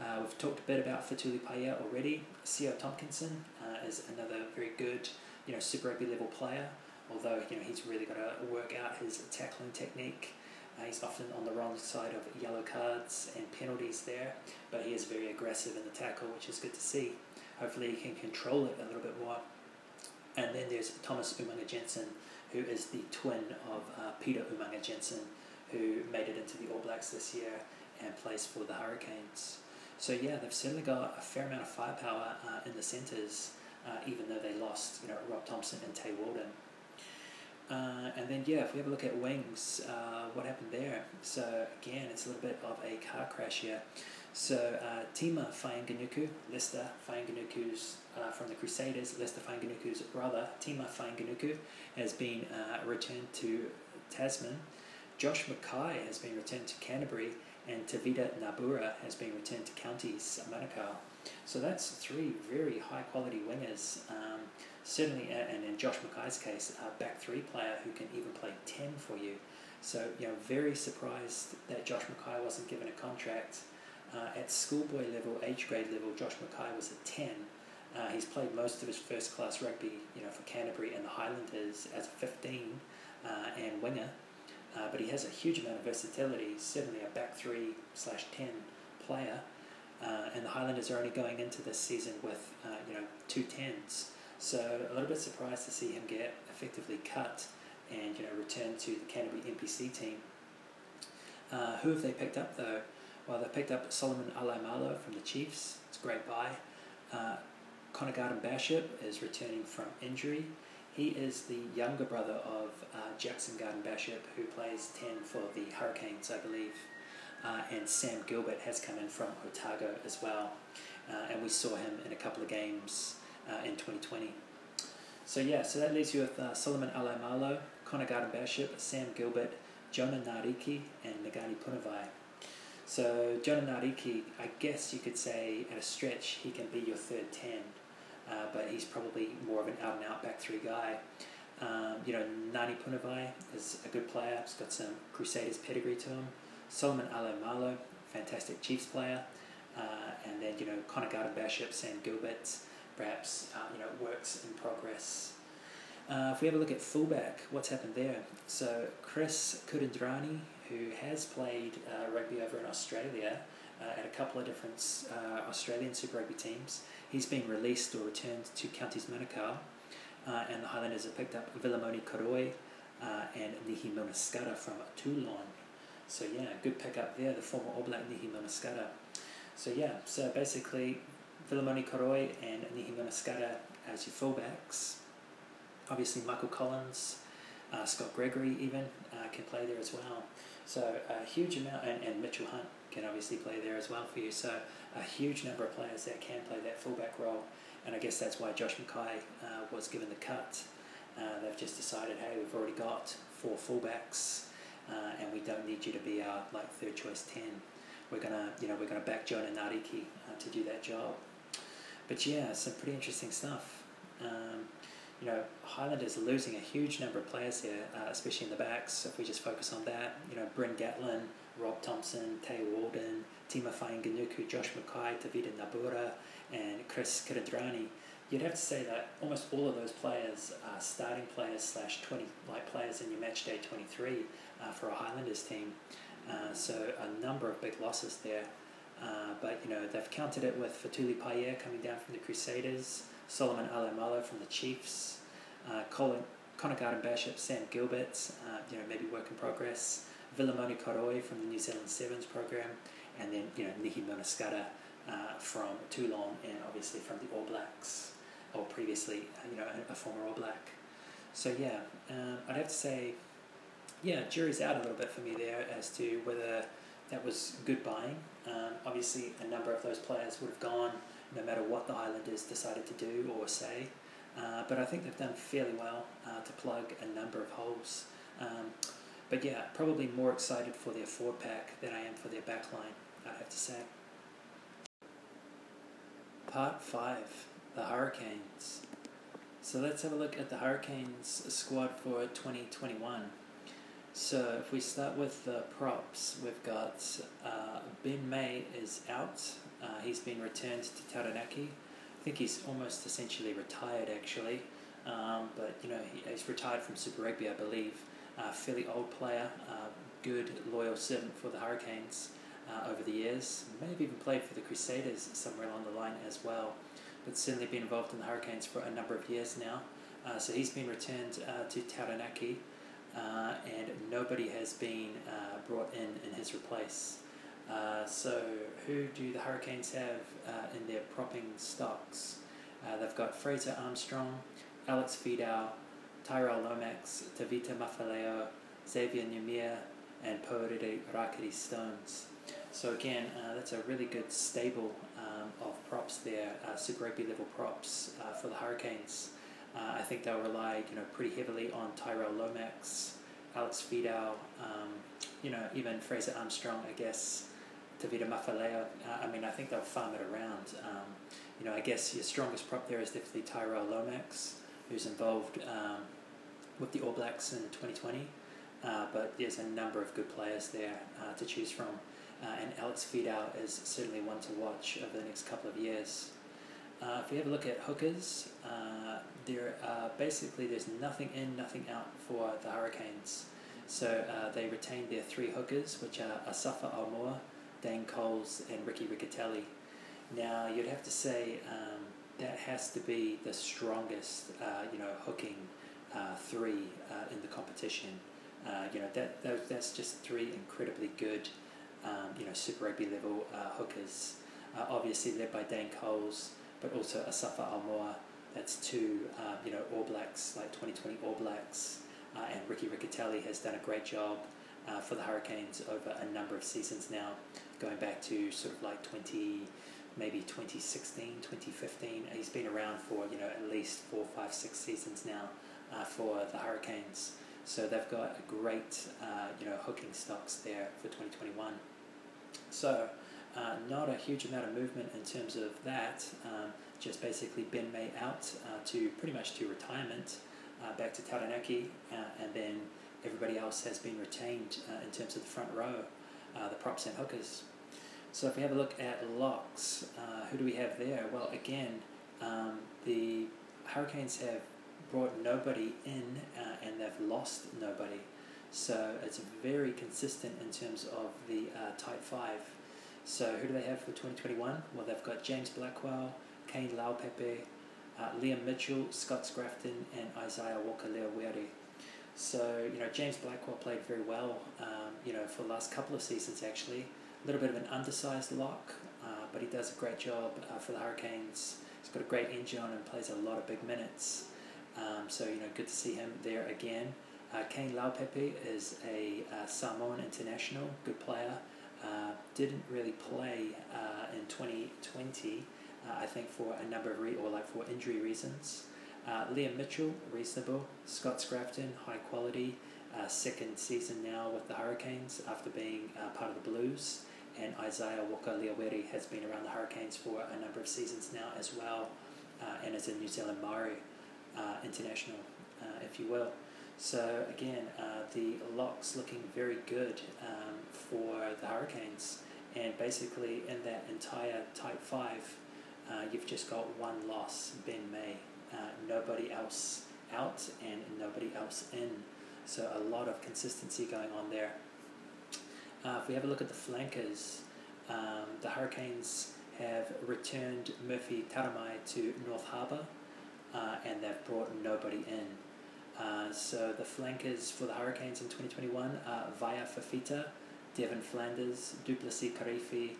Uh, we've talked a bit about Fetuli Paea already. Sio Tomkinson uh, is another very good, you know, Super Rugby level player. Although you know he's really got to work out his tackling technique. Uh, he's often on the wrong side of yellow cards and penalties there, but he is very aggressive in the tackle, which is good to see. Hopefully, he can control it a little bit more. And then there's Thomas Umaga Jensen, who is the twin of uh, Peter Umaga Jensen, who made it into the All Blacks this year and plays for the Hurricanes. So yeah, they've certainly got a fair amount of firepower uh, in the centres, uh, even though they lost, you know, Rob Thompson and Tay Walden. Uh, and then yeah, if we have a look at wings, uh, what happened there? So again, it's a little bit of a car crash here. So uh, Tima Fainga'anuku, Leicester Fainga'anuku's uh, from the Crusaders, Leicester Fainga'anuku's brother, Tima Fainga'anuku, has been returned to Tasman. Josh McKay has been returned to Canterbury, and Tevita Nabura has been returned to Counties Manukau. So that's three very high quality wingers. Um, certainly, uh, and in Josh McKay's case, a back three player who can even play 10 for you. So, you know, very surprised that Josh McKay wasn't given a contract. Uh, at schoolboy level, age grade level, Josh McKay was a 10. Uh, he's played most of his first class rugby, you know, for Canterbury and the Highlanders as a 15 uh, and winger. Uh, but he has a huge amount of versatility, certainly a back three slash 10 player. Uh, and the Highlanders are only going into this season with, uh, you know, two tens. So a little bit surprised to see him get effectively cut and, you know, return to the Canterbury NPC team. Uh, who have they picked up though? Well, they picked up Solomon Alaimalo from the Chiefs. It's a great buy. Uh, Connor Garden Bachop is returning from injury. He is the younger brother of uh, Jackson Garden Bachop, who plays 10 for the Hurricanes, I believe. Uh, and Sam Gilbert has come in from Otago as well. Uh, and we saw him in a couple of games uh, in 2020. So, yeah, so that leaves you with uh, Solomon Alaimalo, Connor Garden Bachop, Sam Gilbert, Jonah Nareki, and Ngani Punivai. So Jonah Nareki, I guess you could say at a stretch he can be your third 10 uh, but he's probably more of an out and out back three guy. Um, you know, Ngani Punivai is a good player. He's got some Crusaders pedigree to him. Solomon Alaimalo, fantastic Chiefs player. Uh, and then, you know, Connor Garden Bachop, Sam Gilbert, perhaps, uh, you know, works in progress. Uh, if we have a look at fullback, what's happened there? So, Chris Kuridrani, who has played uh, rugby over in Australia uh, at a couple of different Australian Super Rugby teams, He's been released or returned to Counties Manukau, uh, and the Highlanders have picked up Vilimoni Koroi uh, and Nehe Milner-Skudder from Toulon. So yeah, good pickup there, the former All Black Nehe Milner-Skudder. So yeah, so basically Vilimoni Koroi and Nehe Milner-Skudder as your fullbacks. Obviously Michael Collins, uh, Scott Gregory even uh, can play there as well. So a huge amount, and, and Mitchell Hunt can obviously play there as well for you. So a huge number of players that can play that fullback role, and I guess that's why Josh McKay uh, was given the cut. Uh, they've just decided, hey, we've already got four fullbacks, uh, and we don't need you to be our like third choice ten. We're gonna, you know, we're gonna back Jonah Nareki uh, to do that job. But yeah, some pretty interesting stuff. Um, you know, Highlanders are losing a huge number of players here, uh, especially in the backs. If we just focus on that, you know, Bryn Gatland, Rob Thompson, Tay Walden, Tima Fainga'anuku, Josh McKay, Tevita Nabura, and Chris Kuridrani, you'd have to say that almost all of those players are starting players slash 20 like players in your match day 23 uh, for a Highlanders team. Uh, so a number of big losses there. Uh, but you know they've countered it with Fetuli Paea coming down from the Crusaders, Solomon Alaimalo from the Chiefs, uh, Colin, Connor Garden Bachop, Sam Gilbert, uh, you know maybe work in progress, Vilimoni Koroi from the New Zealand Sevens program, and then you know Nehe Milner-Skudder uh, from Toulon and obviously from the All Blacks, or previously uh, you know a, a, former All Black. So yeah, um, I'd have to say, yeah, jury's out a little bit for me there as to whether that was good buying. Um, obviously, a number of those players would have gone no matter what the Highlanders decided to do or say. Uh, but I think they've done fairly well uh, to plug a number of holes. Um, but yeah, probably more excited for their forward pack than I am for their back line, I have to say. Part 5 The Hurricanes. So let's have a look at the Hurricanes squad for 2021. So if we start with the props, we've got uh, Ben May is out. Uh, he's been returned to Taranaki. I think he's almost essentially retired actually, um, but you know he, he's retired from Super Rugby, I believe fairly old player, good loyal servant for the Hurricanes uh, over the years. May have even played for the Crusaders somewhere along the line as well, but certainly been involved in the Hurricanes for a number of years now. Uh, so he's been returned uh, to Taranaki, and nobody has been brought in in his replace. Uh, so, who do the Hurricanes have uh, in their propping stocks? Uh, they've got Fraser Armstrong, Alex Fidow, Tyrel Lomax, Tavita Mafileo, Xavier Numia, and Pouri Rakete Stones. So again, uh, that's a really good stable um, of props there, uh, Super Rugby level props uh, for the Hurricanes. Uh, I think they'll rely, you know, pretty heavily on Tyrel Lomax, Alex Fidow, um, you know, even Fraser Armstrong, I guess, Tavita Mafileo. Uh, I mean, I think they'll farm it around. Um, you know, I guess your strongest prop there is definitely Tyrel Lomax, who's involved um, with the All Blacks in 2020. Uh, but there's a number of good players there uh, to choose from. Uh, and Alex Fidow is certainly one to watch over the next couple of years. Uh, if you have a look at hookers, uh, there basically there's nothing in, nothing out for the Hurricanes. So they retain their three hookers, which are Asafa Aumua, Dane Coles, and Ricky Riccitelli. Now you'd have to say um, that has to be the strongest, you know, hooking three in the competition. Uh, you know that, that that's just three incredibly good, um, you know, Super Rugby level uh, hookers. Uh, obviously led by Dan Coles, but also Asafa Aumua. That's two, um, you know, All Blacks like 2020 All Blacks, uh, and Ricky Riccitelli has done a great job uh, for the Hurricanes over a number of seasons now, going back to sort of like 20 maybe 2016, 2015. He's been around for you know at least four, five, six seasons now uh, for the Hurricanes. So they've got a great, uh, you know, hooking stocks there for 2021. So uh, not a huge amount of movement in terms of that. Um, just basically Ben May out uh, to pretty much to retirement, uh, back to Taranaki, uh, and then everybody else has been retained in terms of the front row, the props and hookers. So if we have a look at locks, who do we have there? Well, again, um, the Hurricanes have brought nobody in uh, and they've lost nobody. So it's very consistent in terms of the uh, tight five. So who do they have for 2021? Well, they've got James Blackwell, Kane Le'aupepe, uh, Liam Mitchell, Scott Scrafton, and Isaiah Walker-Leawere. So, you know, James Blackwell played very well, um, you know, for the last couple of seasons actually. A little bit of an undersized lock, uh, but he does a great job uh, for the Hurricanes. He's got a great engine on and plays a lot of big minutes. Um, so, you know, good to see him there again. Uh, Kane Le'aupepe is a uh, Samoan international, good player. Uh, didn't really play uh, in 2020, uh, I think for a number of re- or like for injury reasons. Uh, Liam Mitchell, reasonable. Scott Scrafton, high quality. second season now with the Hurricanes after being part of the Blues. And Isaiah Walker-Leawere has been around the Hurricanes for a number of seasons now as well, and is a New Zealand Maori uh, international, uh, if you will. So again, uh, the lock's looking very good um, for the Hurricanes, and basically in that entire tight five, uh, you've just got one loss, Ben May. Uh, nobody else out and nobody else in. So a lot of consistency going on there. Uh, if we have a look at the flankers, um, the Hurricanes have returned Murphy Taramai to North Harbour uh, and they've brought nobody in. Uh, so the flankers for the Hurricanes in 2021 are Vaea Fifita, Devon Flanders, Duplessis Kirifi,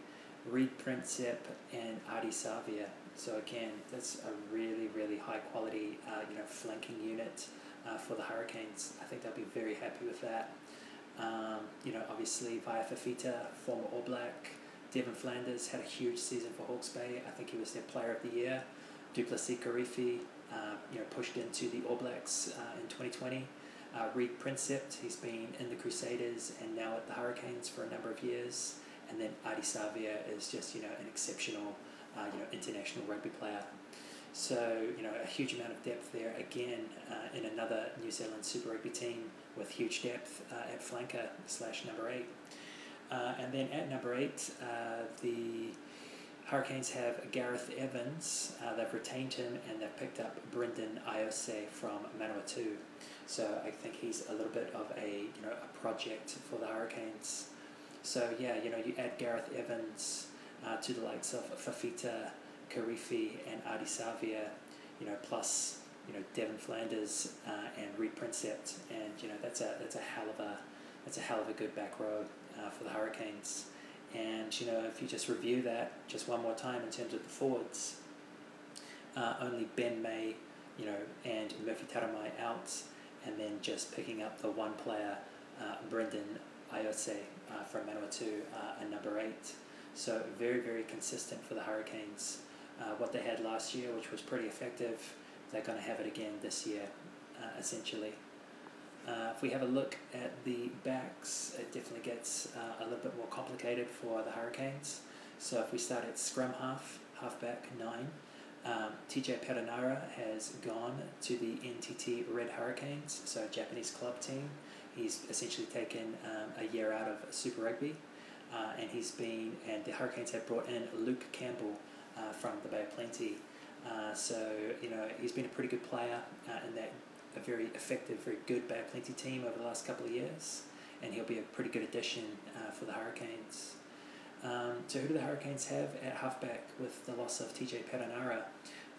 Reed Prinsep, and Ardie Savea. So again, that's a really, really high quality, uh, you know, flanking unit uh, for the Hurricanes. I think they'll be very happy with that. Um, you know, obviously Vaea Fifita, former All Black, Devon Flanders had a huge season for Hawke's Bay. I think he was their Player of the Year. Duplessis Kirifi, uh, you know, pushed into the All Blacks uh, in 2020. Uh, Reed Prinsep, he's been in the Crusaders and now at the Hurricanes for a number of years. And then Ardie Savea is just, you know, an exceptional, uh, you know, international rugby player. So, you know, a huge amount of depth there again uh, in another New Zealand Super Rugby team with huge depth uh, at flanker slash number eight. and then at number eight, the Hurricanes have Gareth Evans. Uh, they've retained him and they've picked up Brendan Iose from Manawatu. So I think he's a little bit of a you know a project for the Hurricanes. So yeah, you know you add Gareth Evans uh, to the likes of Fifita, Kirifi, and Ardie Savea, you know plus you know Devon Flanders uh, and Reed Prinsep, and you know that's a that's a hell of a that's a hell of a good back row uh, for the Hurricanes And you know, if you just review that just one more time in terms of the forwards, uh, only Ben May, you know, and Murphy Taramai out, and then just picking up the one player, uh, Brendan Iose uh, from Manawatu uh, number eight. So very, very consistent for the Hurricanes. Uh, what they had last year, which was pretty effective, they're going to have it again this year, uh, essentially. Uh, if we have a look at the backs, it definitely gets uh, a little bit more complicated for the Hurricanes. So if we start at scrum half, halfback nine, um, TJ Perenara has gone to the NTT Red Hurricanes, so Japanese club team. He's essentially taken um, a year out of Super Rugby, uh, and he's been, and the Hurricanes have brought in Luke Campbell uh, from the Bay of Plenty. Uh, so, you know, he's been a pretty good player uh, in that a very effective, very good Bay Plenty team over the last couple of years, and he'll be a pretty good addition uh, for the Hurricanes. Um, so who do the Hurricanes have at halfback with the loss of TJ Perenara?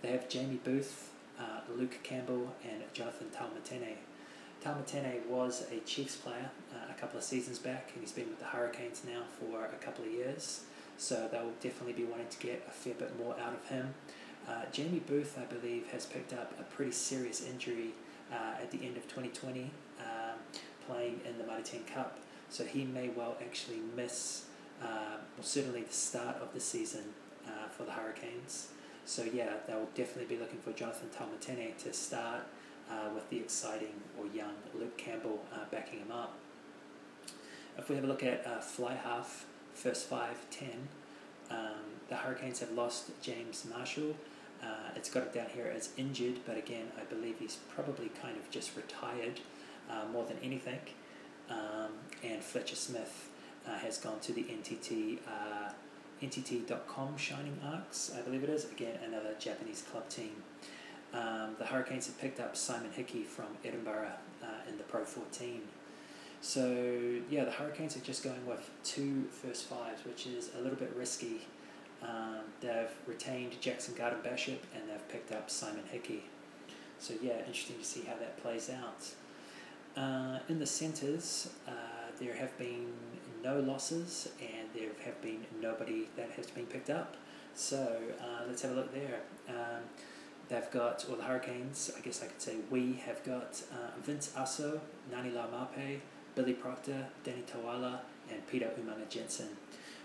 They have Jamie Booth, uh, Luke Campbell, and Jonathan Taumateine. Taumateine was a Chiefs player uh, a couple of seasons back, and he's been with the Hurricanes now for a couple of years. So they'll definitely be wanting to get a fair bit more out of him. Uh, Jamie Booth, I believe, has picked up a pretty serious injury at the end of 2020, um, playing in the 10 Cup. So he may well actually miss, uh, well, certainly the start of the season uh, for the Hurricanes. So yeah, they'll definitely be looking for Jonathan Taumateine to start uh, with the exciting or young Luke Campbell uh, backing him up. If we have a look at uh, fly half, first five, ten, um, the Hurricanes have lost James Marshall. Uh, it's got it down here as injured, but again, I believe he's probably kind of just retired uh, more than anything. Um, and Fletcher Smith uh, has gone to the NTT uh, NTT.com Shining Arcs, I believe it is. Again, another Japanese club team. Um, the Hurricanes have picked up Simon Hickey from Edinburgh uh, in the Pro 14. So, yeah, the Hurricanes are just going with two first fives, which is a little bit risky um, they've retained Jackson Garden Bachop and they've picked up Simon Hickey. So yeah, interesting to see how that plays out. Uh, in the centres, uh, there have been no losses and there have been nobody that has been picked up. So uh, let's have a look there. Um, they've got, or the Hurricanes, I guess I could say we have got uh, Vince Aso, Ngani Laumape, Billy Proctor, Danny Toala, and Peter Umaga Jensen.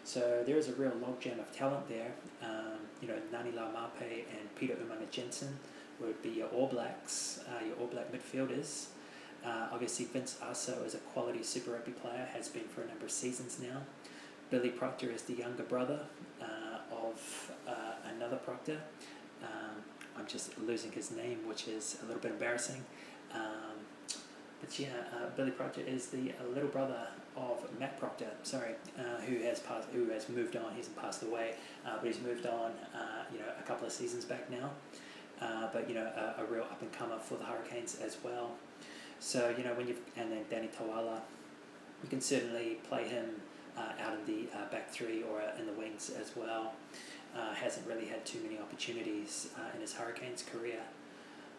So there is a real logjam of talent there. Um, you know, Ngani Laumape and Peter Umaga Jensen would be your All Blacks, uh, your All Black midfielders. Uh, obviously, Vince Aso is a quality Super Rugby player, has been for a number of seasons now. Billy Proctor is the younger brother uh, of uh, another Proctor. Um, I'm just losing his name, which is a little bit embarrassing. Um, but yeah, uh, Billy Proctor is the uh, little brother of Matt Proctor, sorry, uh, who has passed, who has moved on. He hasn't passed away, uh, but he's moved on. Uh, you know, a couple of seasons back now. Uh, but you know, a, a real up and comer for the Hurricanes as well. So you know, when you've and then Danny Toala, you can certainly play him out in the back three or in the wings as well. hasn't really had too many opportunities in his Hurricanes career.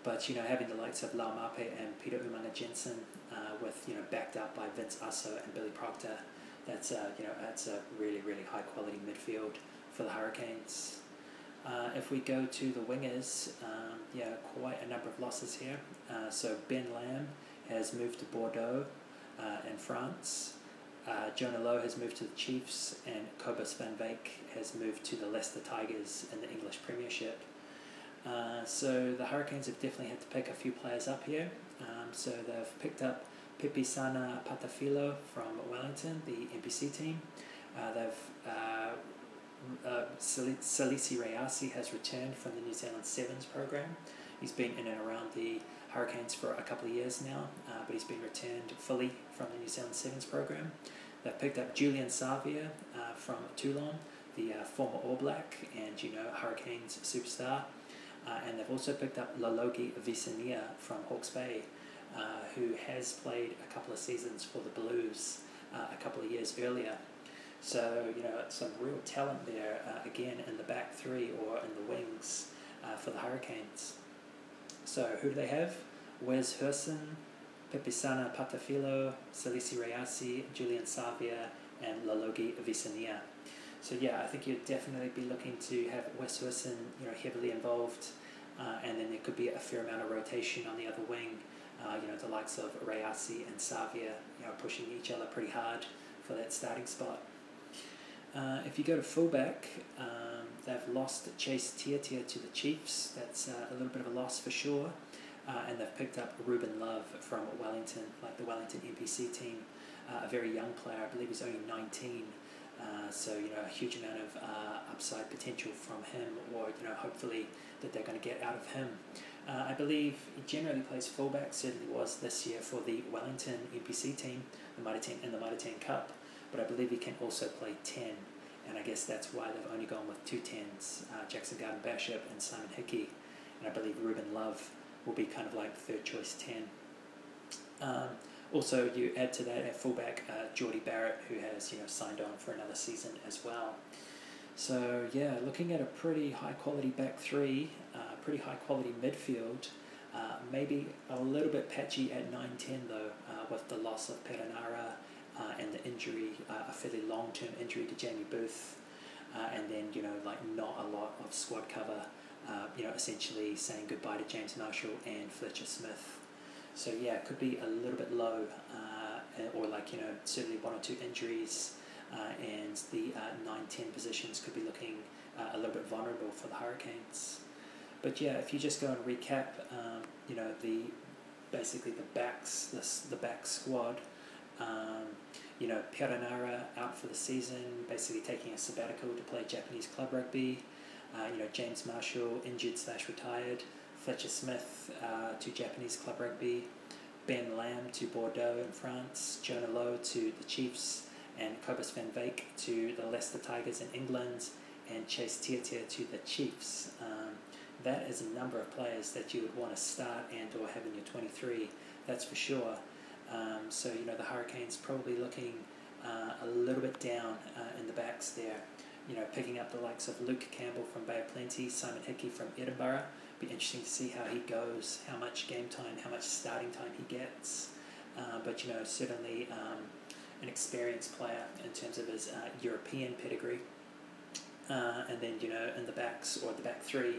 But you know, having the likes of Laumape and Peter Umaga Jensen, uh, with you know backed up by Vince Aso and Billy Proctor, that's uh, you know that's a really really high quality midfield for the Hurricanes. Uh, if we go to the wingers, um, yeah, quite a number of losses here. Uh, so Ben Lam has moved to Bordeaux uh, in France. Uh, Jonah Lowe has moved to the Chiefs, and Cobus van Wyk has moved to the Leicester Tigers in the English Premiership. Uh, so the Hurricanes have definitely had to pick a few players up here. Um, so they've picked up Pepesana Patafilo from Wellington, the NPC team. Uh, they've uh, uh, Salesi Rayasi has returned from the New Zealand Sevens program. He's been in and around the Hurricanes for a couple of years now, uh, but he's been returned fully from the New Zealand Sevens program. They've picked up Julian Savea uh, from Toulon, the uh, former All Black and you know Hurricanes superstar. Uh, and they've also picked up Lalogi Visinia from Hawke's Bay, uh, who has played a couple of seasons for the Blues uh, a couple of years earlier. So, you know, some real talent there, uh, again, in the back three or in the wings uh, for the Hurricanes. So, who do they have? Wes Herson, Pepesana Patafilo, Salesi Rayasi, Julian Savea, and Lalogi Visinia. So yeah, I think you'd definitely be looking to have Wes Wilson, you know, heavily involved, uh, and then there could be a fair amount of rotation on the other wing. Uh, you know, the likes of Rayasi and Savea, you know, pushing each other pretty hard for that starting spot. Uh, if you go to fullback, um, they've lost Chase Tiatia to the Chiefs. That's uh, a little bit of a loss for sure. Uh, and they've picked up Ruben Love from Wellington, like the Wellington NPC team, uh, a very young player. I believe he's only 19. Uh, so you know a huge amount of uh, upside potential from him, or you know hopefully that they're going to get out of him. Uh, I believe he generally plays fullback. Certainly was this year for the Wellington NPC team, the Mitre 10 in the Mitre 10 Cup. But I believe he can also play ten, and I guess that's why they've only gone with two tens: uh, Jackson Garden Bachop and Simon Hickey. And I believe Ruben Love will be kind of like third choice ten. Um, also, you add to that at fullback uh, Jordie Barrett, who has you know signed on for another season as well. So yeah, looking at a pretty high quality back three, uh, pretty high quality midfield. Uh, maybe a little bit patchy at 9-10 though, uh, with the loss of Perenara uh, and the injury, uh, a fairly long term injury to Jamie Booth, and then you know like not a lot of squad cover. you know, essentially saying goodbye to James Marshall and Fletcher Smith. So yeah, it could be a little bit low, uh, or like you know certainly one or two injuries, uh, and the uh, 9-10 positions could be looking uh, a little bit vulnerable for the Hurricanes. But yeah, if you just go and recap, um, you know the basically the backs, the, the back squad. Um, you know, Perenara out for the season, basically taking a sabbatical to play Japanese club rugby. Uh, you know, James Marshall injured slash retired. Fletcher Smith uh, to Japanese club rugby, Ben Lam to Bordeaux in France, Jonah Lowe to the Chiefs, and Cobus van Wyk to the Leicester Tigers in England, and Chase Tiatia to the Chiefs. Um, that is a number of players that you would want to start and or have in your 23, that's for sure. Um, so, you know, the Hurricanes probably looking uh, a little bit down uh, in the backs there. You know, picking up the likes of Luke Campbell from Bay of Plenty, Simon Hickey from Edinburgh, be interesting to see how he goes, how much game time, how much starting time he gets. Uh, but you know, certainly um, an experienced player in terms of his uh, European pedigree. Uh, and then you know, in the backs or the back three,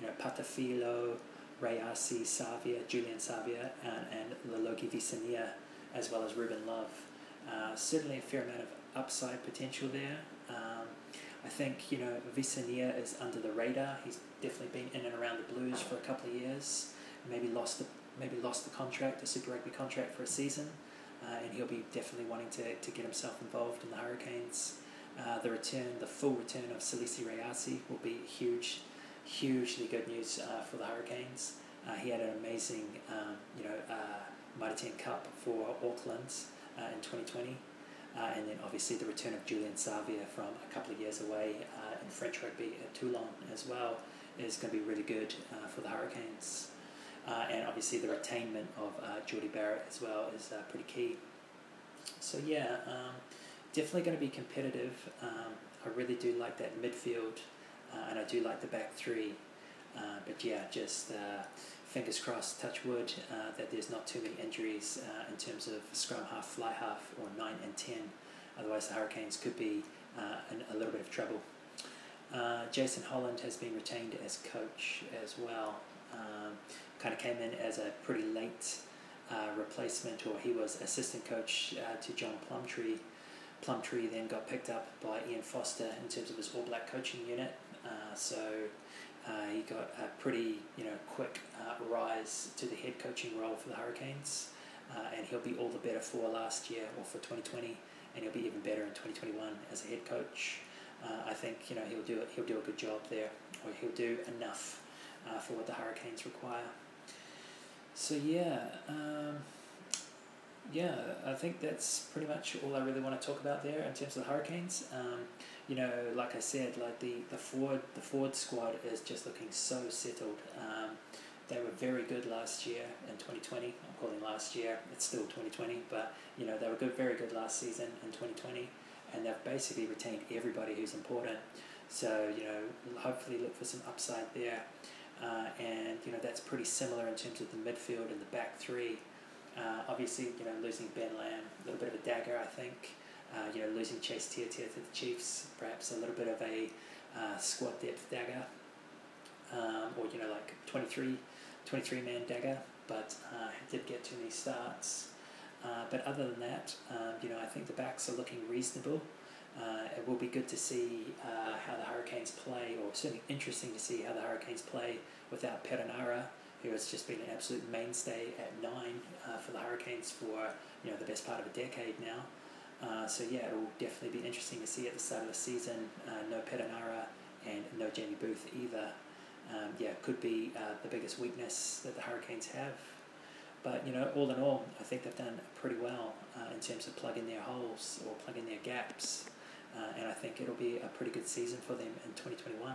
you know, Patafilo, Rayasi, Savea, Julian Savea, and, and Lalogi Visinia, as well as Ruben Love. Uh, certainly a fair amount of upside potential there. I think you know Visinia is under the radar. He's definitely been in and around the Blues for a couple of years. Maybe lost the maybe lost the contract, the Super Rugby contract for a season, uh, and he'll be definitely wanting to, to get himself involved in the Hurricanes. Uh, the return, the full return of Salesi Rayasi will be huge, hugely good news uh, for the Hurricanes. Uh, he had an amazing, um, you know, uh, Mitre 10 Cup for Auckland uh, in 2020. Uh, and then obviously the return of Julian Savea from a couple of years away uh, in French rugby at Toulon as well is going to be really good uh, for the Hurricanes. Uh, and obviously the retainment of uh, Jordie Barrett as well is uh, pretty key. So yeah, um, definitely going to be competitive. Um, I really do like that midfield, and I do like the back three. but yeah, just fingers crossed, touch wood, uh, that there's not too many injuries uh, in terms of scrum half, fly half, or 9 and 10. Otherwise, the Hurricanes could be uh, in a little bit of trouble. Uh, Jason Holland has been retained as coach as well. Um, kind of came in as a pretty late uh, replacement, or he was assistant coach uh, to John Plumtree. Plumtree then got picked up by Ian Foster in terms of his All Black coaching unit. so uh, he got a pretty you know quick uh, rise to the head coaching role for the Hurricanes, uh, and he'll be all the better for last year or for 2020, and he'll be even better in 2021 as a head coach. Uh, I think you know he'll do it. He'll do a good job there, or he'll do enough uh, for what the Hurricanes require. So yeah. Um, yeah, I think that's pretty much all I really want to talk about there in terms of the Hurricanes. Um, you know, like I said, like the, the forward the Ford squad is just looking so settled. Um, they were very good last year in 2020. I'm calling last year. It's still 2020, but you know they were good, very good last season in 2020, and they've basically retained everybody who's important. So you know, hopefully look for some upside there, uh, and you know that's pretty similar in terms of the midfield and the back three. Uh, obviously, you know losing Ben Lam, a little bit of a dagger, I think. Uh, you know, losing Chase Tiatia to the Chiefs, perhaps a little bit of a uh, squad depth dagger, um, or you know, like 23, 23 man dagger, but uh, did get too many starts. Uh, but other than that, um, you know, I think the backs are looking reasonable. Uh, it will be good to see uh, how the Hurricanes play, or certainly interesting to see how the Hurricanes play without Perenara, who has just been an absolute mainstay at nine uh, for the Hurricanes for you know the best part of a decade now. Uh, so yeah, it will definitely be interesting to see at the start of the season. Uh, no Perenara and no Jamie Booth either. Um, yeah, could be uh, the biggest weakness that the Hurricanes have. But you know, all in all, I think they've done pretty well in terms of plugging their holes or plugging their gaps. Uh, and I think it'll be a pretty good season for them in 2021.